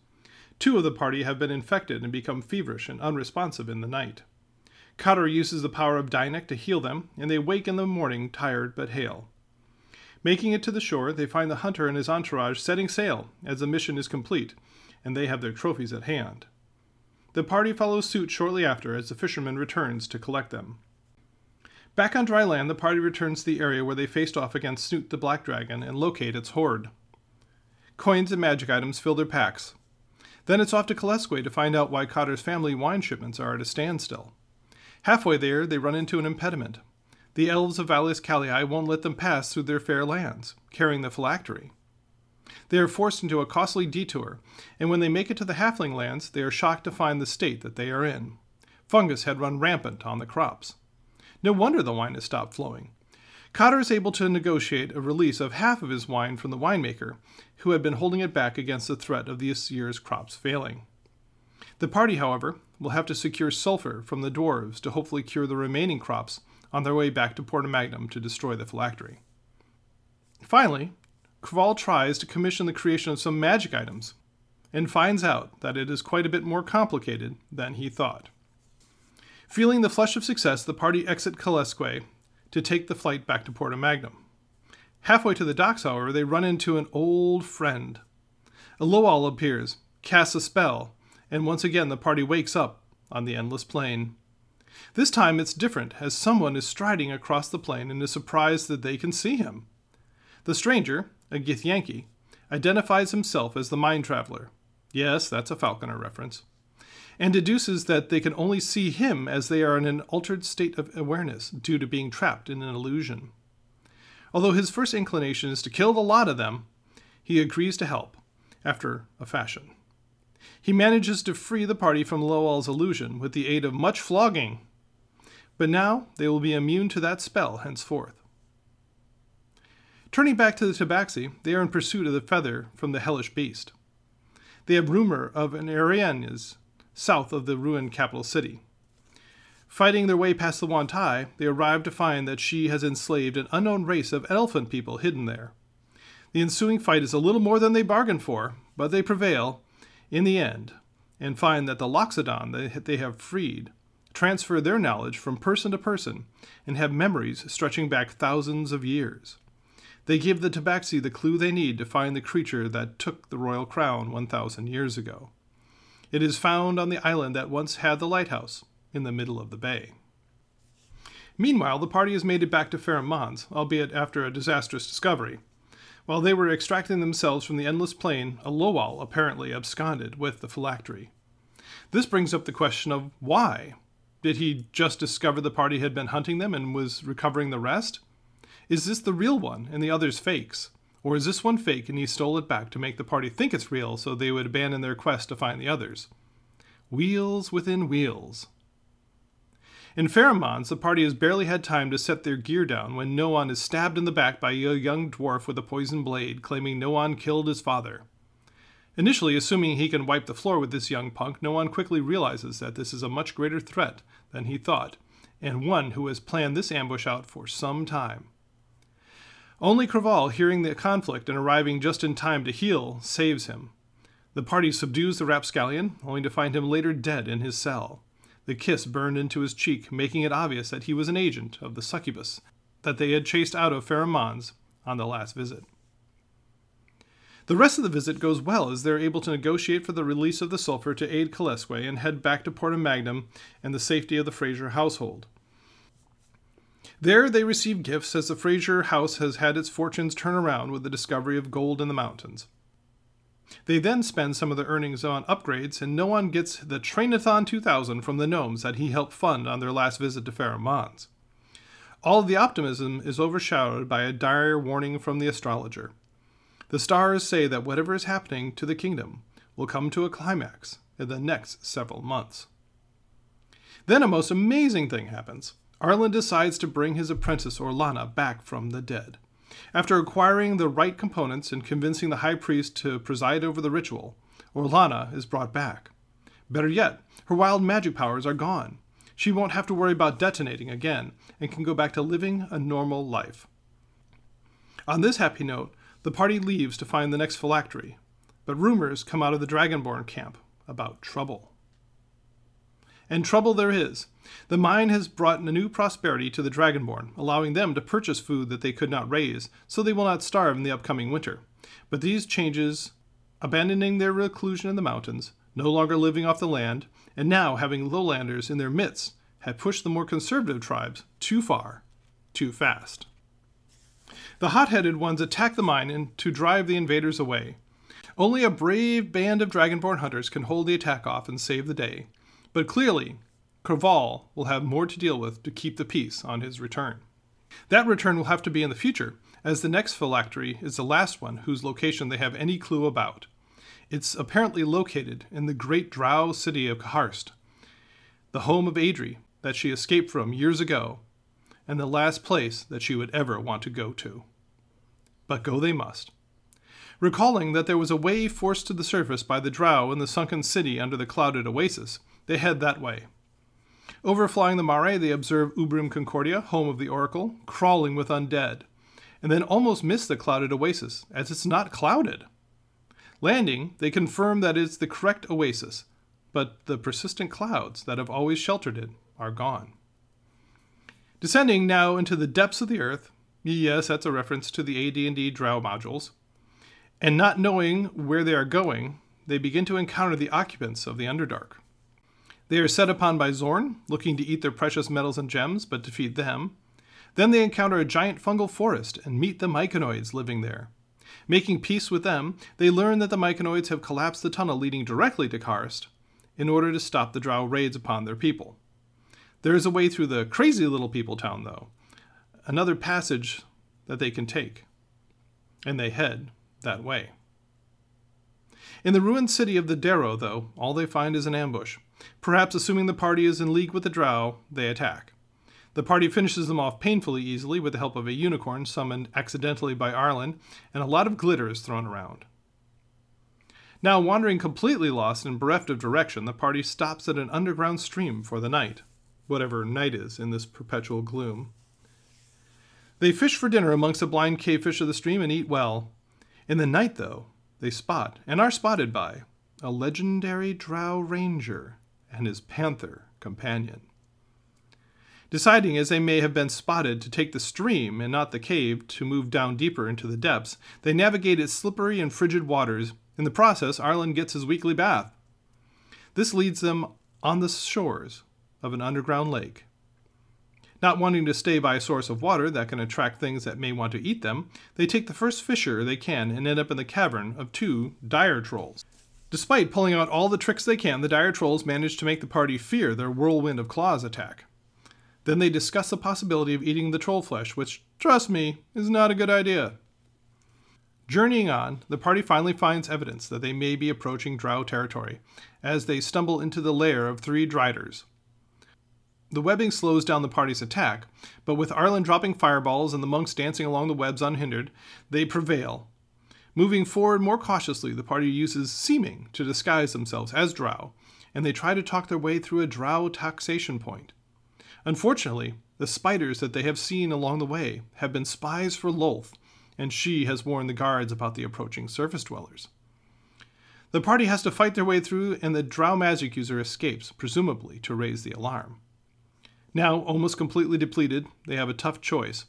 Two of the party have been infected and become feverish and unresponsive in the night. Cotter uses the power of Dianect to heal them, and they wake in the morning tired but hale. Making it to the shore, they find the hunter and his entourage setting sail as the mission is complete, and they have their trophies at hand. The party follows suit shortly after as the fisherman returns to collect them. Back on dry land, the party returns to the area where they faced off against Snoot the Black Dragon and locate its hoard. Coins and magic items fill their packs. Then it's off to Kalesque to find out why Cotter's family wine shipments are at a standstill. Halfway there, they run into an impediment. The elves of Valles Calii won't let them pass through their fair lands, carrying the phylactery. They are forced into a costly detour, and when they make it to the halfling lands, they are shocked to find the state that they are in. Fungus had run rampant on the crops. No wonder the wine has stopped flowing. Cotter is able to negotiate a release of half of his wine from the winemaker, who had been holding it back against the threat of this year's crops failing. The party, however, will have to secure sulfur from the dwarves to hopefully cure the remaining crops on their way back to Porta Magnum to destroy the phylactery. Finally, Craval tries to commission the creation of some magic items and finds out that it is quite a bit more complicated than he thought. Feeling the flush of success, the party exit Kalesque to take the flight back to Porta Magnum. Halfway to the docks, however, they run into an old friend. Aloal appears, casts a spell, and once again the party wakes up on the endless plain. This time it's different, as someone is striding across the plain and is surprised that they can see him. The stranger, a Githyanki, identifies himself as the mind traveler. Yes, that's a Falconer reference. And deduces that they can only see him as they are in an altered state of awareness due to being trapped in an illusion. Although his first inclination is to kill the lot of them, he agrees to help, after a fashion. He manages to free the party from Aloal's illusion with the aid of much flogging. But now they will be immune to that spell henceforth. Turning back to the Tabaxi, they are in pursuit of the feather from the hellish beast. They have rumor of an Erinyes south of the ruined capital city. Fighting their way past the Yuan-ti, they arrive to find that she has enslaved an unknown race of elephant people hidden there. The ensuing fight is a little more than they bargained for, but they prevail, in the end, and find that the Loxodon that they have freed transfer their knowledge from person to person and have memories stretching back thousands of years. They give the Tabaxi the clue they need to find the creature that took the royal crown 1,000 years ago. It is found on the island that once had the lighthouse in the middle of the bay. Meanwhile, the party has made it back to Mons, albeit after a disastrous discovery, while they were extracting themselves from the endless plain, Aloal apparently absconded with the phylactery. This brings up the question of why? Did he just discover the party had been hunting them and was recovering the rest? Is this the real one and the others fakes? Or is this one fake and he stole it back to make the party think it's real so they would abandon their quest to find the others? Wheels within wheels. In Ferrum the party has barely had time to set their gear down when Noan is stabbed in the back by a young dwarf with a poisoned blade, claiming Noan killed his father. Initially, assuming he can wipe the floor with this young punk, Noan quickly realizes that this is a much greater threat than he thought, and one who has planned this ambush out for some time. Only Craval, hearing the conflict and arriving just in time to heal, saves him. The party subdues the rapscallion, only to find him later dead in his cell. The kiss burned into his cheek, making it obvious that he was an agent of the succubus that they had chased out of Ferrum on the last visit. The rest of the visit goes well as they're able to negotiate for the release of the sulfur to aid Kalesque and head back to Porta Magnum and the safety of the Fraser household. There they receive gifts as the Fraser house has had its fortunes turn around with the discovery of gold in the mountains. They then spend some of their earnings on upgrades, and Noan gets the Trainathon 2000 from the gnomes that he helped fund on their last visit to Mons. All of the optimism is overshadowed by a dire warning from the astrologer. The stars say that whatever is happening to the kingdom will come to a climax in the next several months. Then a most amazing thing happens. Arlen decides to bring his apprentice Orlana back from the dead. After acquiring the right components and convincing the high priest to preside over the ritual, Orlana is brought back. Better yet, her wild magic powers are gone. she won't have to worry about detonating again and can go back to living a normal life. On this happy note, the party leaves to find the next phylactery, but rumors come out of the Dragonborn camp about trouble. And trouble there is. The mine has brought a new prosperity to the Dragonborn, allowing them to purchase food that they could not raise, so they will not starve in the upcoming winter. But these changes, abandoning their reclusion in the mountains, no longer living off the land, and now having lowlanders in their midst, have pushed the more conservative tribes too far, too fast. The hot headed ones attack the mine and to drive the invaders away. Only a brave band of dragonborn hunters can hold the attack off and save the day, but clearly, Craval will have more to deal with to keep the peace on his return. That return will have to be in the future, as the next phylactery is the last one whose location they have any clue about. It's apparently located in the great drow city of Karst, the home of Adri that she escaped from years ago, and the last place that she would ever want to go to. But go they must. Recalling that there was a way forced to the surface by the drow in the sunken city under the clouded oasis, they head that way. Overflying the mare, they observe Ubrim Concordia, home of the oracle, crawling with undead, and then almost miss the clouded oasis, as it's not clouded. Landing, they confirm that it's the correct oasis, but the persistent clouds that have always sheltered it are gone. Descending now into the depths of the earth, yes, that's a reference to the AD&D Drow modules, and not knowing where they are going, they begin to encounter the occupants of the Underdark. They are set upon by Xorn, looking to eat their precious metals and gems, but defeat them. Then they encounter a giant fungal forest and meet the myconids living there. Making peace with them, they learn that the myconids have collapsed the tunnel leading directly to Karst in order to stop the Drow raids upon their people. There is a way through the crazy little people town, though, another passage that they can take, and they head that way. In the ruined city of the Derro, though, all they find is an ambush. Perhaps assuming the party is in league with the Drow, they attack. The party finishes them off painfully easily with the help of a unicorn summoned accidentally by Arlen, and a lot of glitter is thrown around. Now, wandering completely lost and bereft of direction, the party stops at an underground stream for the night, whatever night is in this perpetual gloom. They fish for dinner amongst the blind cavefish of the stream and eat well. In the night, though, they spot, and are spotted by, a legendary drow ranger and his panther companion. Deciding, as they may have been spotted, to take the stream and not the cave to move down deeper into the depths, they navigate its slippery and frigid waters. In the process, Arlen gets his weekly bath. This leads them on the shores of an underground lake. Not wanting to stay by a source of water that can attract things that may want to eat them, they take the first fisher they can and end up in the cavern of two dire trolls. Despite pulling out all the tricks they can, the dire trolls manage to make the party fear their whirlwind of claws attack. Then they discuss the possibility of eating the troll flesh, which, trust me, is not a good idea. Journeying on, the party finally finds evidence that they may be approaching Drow territory, as they stumble into the lair of three Driders. The webbing slows down the party's attack, but with Arlen dropping fireballs and the monks dancing along the webs unhindered, they prevail. Moving forward more cautiously, the party uses seeming to disguise themselves as drow, and they try to talk their way through a drow taxation point. Unfortunately, the spiders that they have seen along the way have been spies for Lolth, and she has warned the guards about the approaching surface dwellers. The party has to fight their way through, and the drow magic user escapes, presumably to raise the alarm. Now, almost completely depleted, they have a tough choice.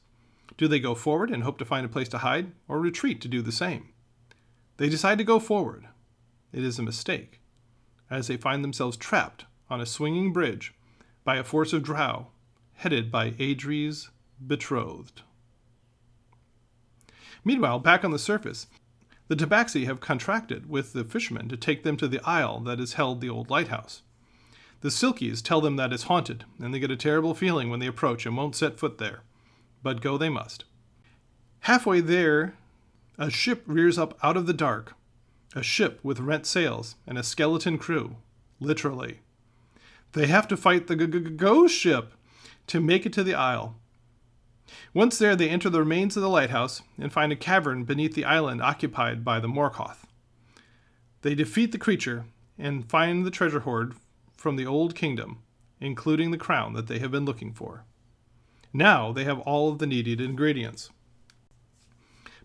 Do they go forward and hope to find a place to hide, or retreat to do the same? They decide to go forward. It is a mistake, as they find themselves trapped on a swinging bridge by a force of drow headed by Adri's betrothed. Meanwhile, back on the surface, the Tabaxi have contracted with the fishermen to take them to the isle that has held the old lighthouse. The Selkies tell them that it's haunted, and they get a terrible feeling when they approach and won't set foot there. But go they must. Halfway there, a ship rears up out of the dark, a ship with rent sails and a skeleton crew, literally. They have to fight the ghost ship to make it to the isle. Once there, they enter the remains of the lighthouse and find a cavern beneath the island occupied by the Morkoth. They defeat the creature and find the treasure hoard from the Old Kingdom including the crown that they have been looking for. Now they have all of the needed ingredients.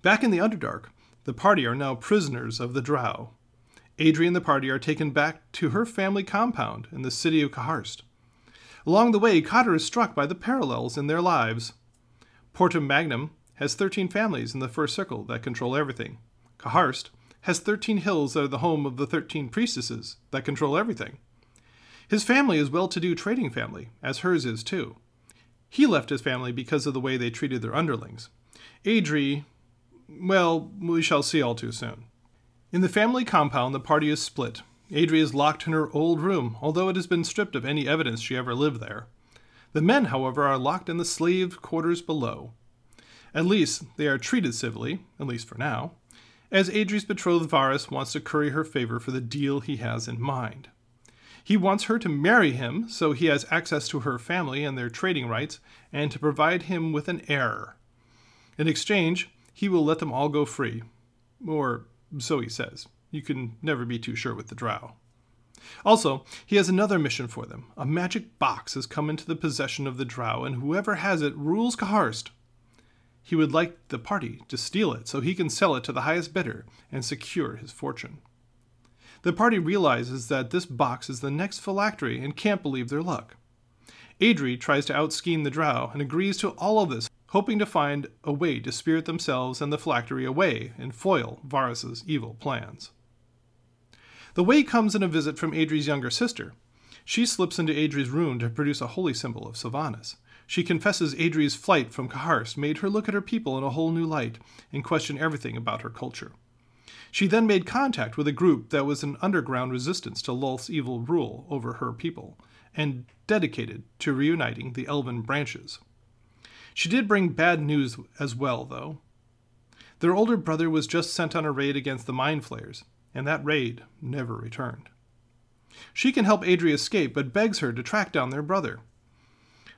Back in the Underdark, the party are now prisoners of the Drow. Adri and the party are taken back to her family compound in the city of Kaharst. Along the way, Cotter is struck by the parallels in their lives. Portum Magnum has 13 families in the first circle that control everything. Kaharst has 13 hills that are the home of the 13 priestesses that control everything. His family is well to do trading family, as hers is too. He left his family because of the way they treated their underlings. Adri, well, we shall see all too soon. In the family compound, the party is split. Adri is locked in her old room, although it has been stripped of any evidence she ever lived there. The men, however, are locked in the slave quarters below. At least they are treated civilly, at least for now, as Adri's betrothed Varus wants to curry her favor for the deal he has in mind. He wants her to marry him so he has access to her family and their trading rights, and to provide him with an heir. In exchange, he will let them all go free. Or so he says. You can never be too sure with the drow. Also, he has another mission for them. A magic box has come into the possession of the drow, and whoever has it rules Kaharst. He would like the party to steal it so he can sell it to the highest bidder and secure his fortune. The party realizes that this box is the next phylactery and can't believe their luck. Adri tries to outscheme the drow and agrees to all of this, hoping to find a way to spirit themselves and the phylactery away and foil Varys's evil plans. The way comes in a visit from Adri's younger sister. She slips into Adri's room to produce a holy symbol of Sylvanas. She confesses Adri's flight from Kaharst made her look at her people in a whole new light and question everything about her culture. She then made contact with a group that was an underground resistance to Lolth's evil rule over her people, and dedicated to reuniting the elven branches. She did bring bad news as well, though. Their older brother was just sent on a raid against the Mind Flayers, and that raid never returned. She can help Adri escape, but begs her to track down their brother.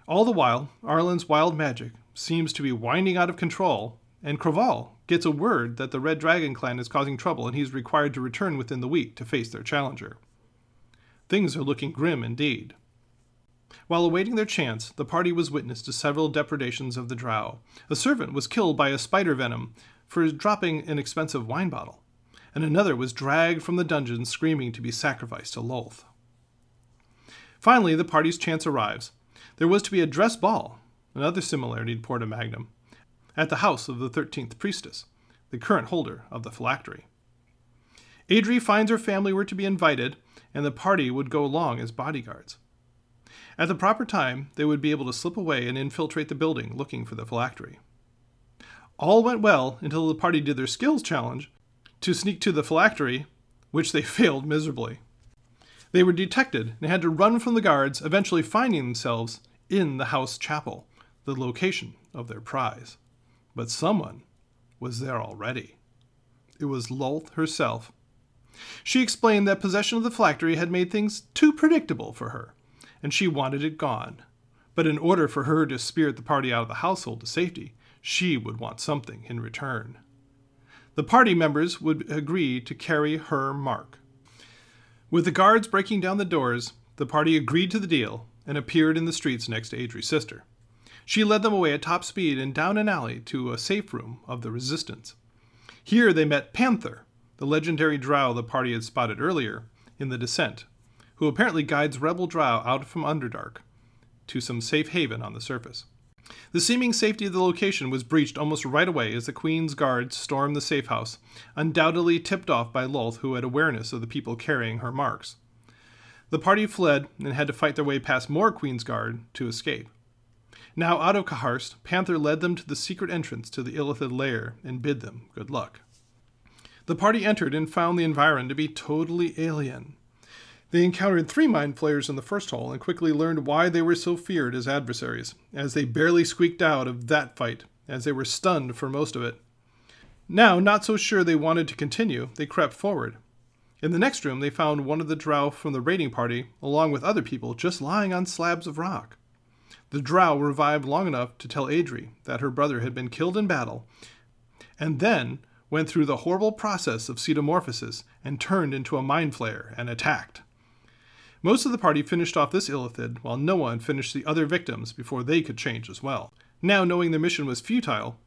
All the while, Arlen's wild magic seems to be winding out of control, and Craval gets a word that the Red Dragon clan is causing trouble and he's required to return within the week to face their challenger. Things are looking grim indeed. While awaiting their chance, the party was witness to several depredations of the drow. A servant was killed by a spider venom for dropping an expensive wine bottle, and another was dragged from the dungeon screaming to be sacrificed to Lolth. Finally, the party's chance arrives. There was to be a dress ball, another similarity to Porta Magnum, at the house of the thirteenth priestess, the current holder of the phylactery. Adri finds her family were to be invited, and the party would go along as bodyguards. At the proper time, they would be able to slip away and infiltrate the building looking for the phylactery. All went well until the party did their skills challenge to sneak to the phylactery, which they failed miserably. They were detected and had to run from the guards, eventually finding themselves in the house chapel, the location of their prize. But someone was there already. It was Lolth herself. She explained that possession of the phylactery had made things too predictable for her, and she wanted it gone. But in order for her to spirit the party out of the household to safety, she would want something in return. The party members would agree to carry her mark. With the guards breaking down the doors, the party agreed to the deal and appeared in the streets next to Adri's sister. She led them away at top speed and down an alley to a safe room of the Resistance. Here they met Panther, the legendary drow the party had spotted earlier in the descent, who apparently guides rebel drow out from Underdark to some safe haven on the surface. The seeming safety of the location was breached almost right away as the Queen's guards stormed the safe house, undoubtedly tipped off by Lolth, who had awareness of the people carrying her marks. The party fled and had to fight their way past more Queen's Guard to escape. Now out of Kaharst, Panther led them to the secret entrance to the Illithid lair and bid them good luck. The party entered and found the environ to be totally alien. They encountered three mind flayers in the first hall and quickly learned why they were so feared as adversaries, as they barely squeaked out of that fight, as they were stunned for most of it. Now, not so sure they wanted to continue, they crept forward. In the next room, they found one of the drow from the raiding party, along with other people, just lying on slabs of rock. The drow revived long enough to tell Adri that her brother had been killed in battle, and then went through the horrible process of ceremorphosis and turned into a mind flayer and attacked. Most of the party finished off this illithid, while Noan finished the other victims before they could change as well. Now, knowing their mission was futile,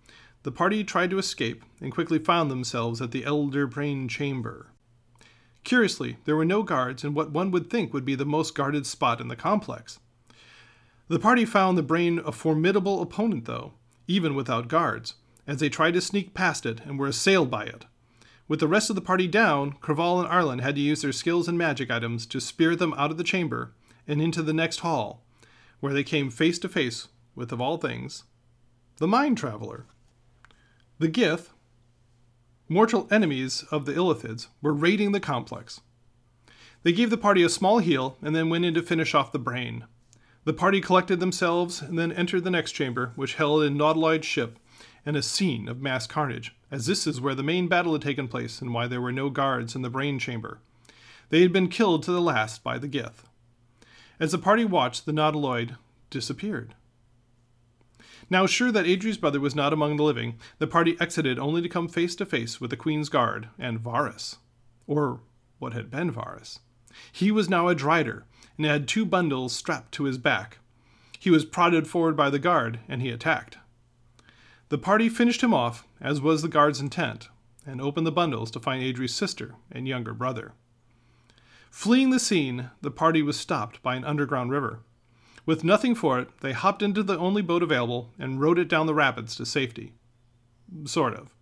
the party tried to escape and quickly found themselves at the Elder Brain Chamber. Curiously, there were no guards in what one would think would be the most guarded spot in the complex. The party found the brain a formidable opponent, though, even without guards, as they tried to sneak past it and were assailed by it. With the rest of the party down, Craval and Arlen had to use their skills and magic items to spear them out of the chamber and into the next hall, where they came face to face with, of all things, the Mind Traveler. The Gith, mortal enemies of the Illithids, were raiding the complex. They gave the party a small heal and then went in to finish off the brain. The party collected themselves and then entered the next chamber, which held a Nautiloid ship and a scene of mass carnage, as this is where the main battle had taken place and why there were no guards in the brain chamber. They had been killed to the last by the Gith. As the party watched, the Nautiloid disappeared. Now, sure that Adri's brother was not among the living, the party exited only to come face to face with the Queen's Guard and Varus. Or what had been Varus. He was now a Drider, and had two bundles strapped to his back. He was prodded forward by the guard, and he attacked. The party finished him off, as was the guard's intent, and opened the bundles to find Adri's sister and younger brother. Fleeing the scene, the party was stopped by an underground river. With nothing for it, they hopped into the only boat available and rowed it down the rapids to safety. Sort of.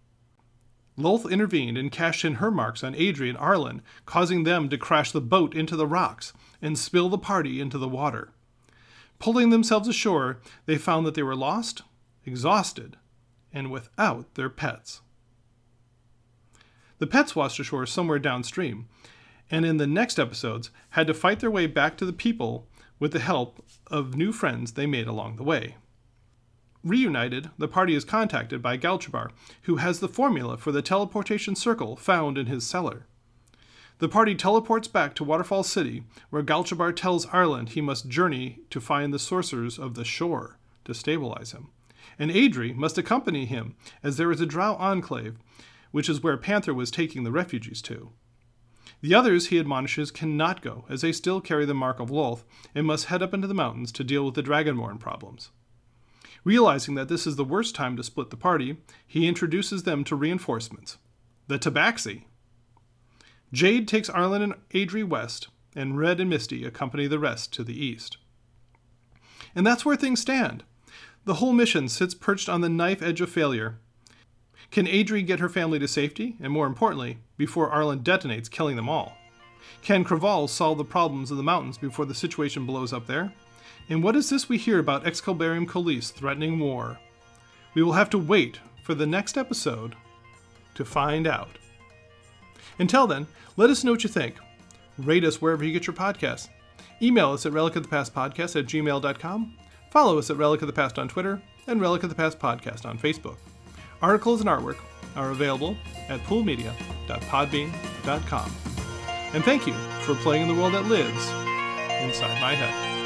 Lolth intervened and cashed in her marks on Adri and Arlen, causing them to crash the boat into the rocks and spill the party into the water. Pulling themselves ashore, they found that they were lost, exhausted, and without their pets. The pets washed ashore somewhere downstream, and in the next episodes had to fight their way back to the people with the help of new friends they made along the way. Reunited, the party is contacted by Galchabar, who has the formula for the teleportation circle found in his cellar. The party teleports back to Waterfall City, where Galchabar tells Arlen he must journey to find the sorcerers of the shore to stabilize him and Adri must accompany him, as there is a drow enclave, which is where Panther was taking the refugees to. The others, he admonishes, cannot go, as they still carry the mark of Lolth and must head up into the mountains to deal with the Dragonborn problems. Realizing that this is the worst time to split the party, he introduces them to reinforcements the Tabaxi. Jade takes Arlen and Adri west, and Red and Misty accompany the rest to the east. And that's where things stand. The whole mission sits perched on the knife edge of failure. Can Adri get her family to safety, and more importantly, before Arlen detonates, killing them all? Can Craval solve the problems of the mountains before the situation blows up there? And what is this we hear about Excalibarium Colis threatening war? We will have to wait for the next episode to find out. Until then, let us know what you think. Rate us wherever you get your podcasts. Email us at relicofthepastpodcast at gmail.com Follow us at Relic of the Past on Twitter and Relic of the Past Podcast on Facebook. Articles and artwork are available at poolmedia.podbean.com. And thank you for playing in the world that lives inside my head.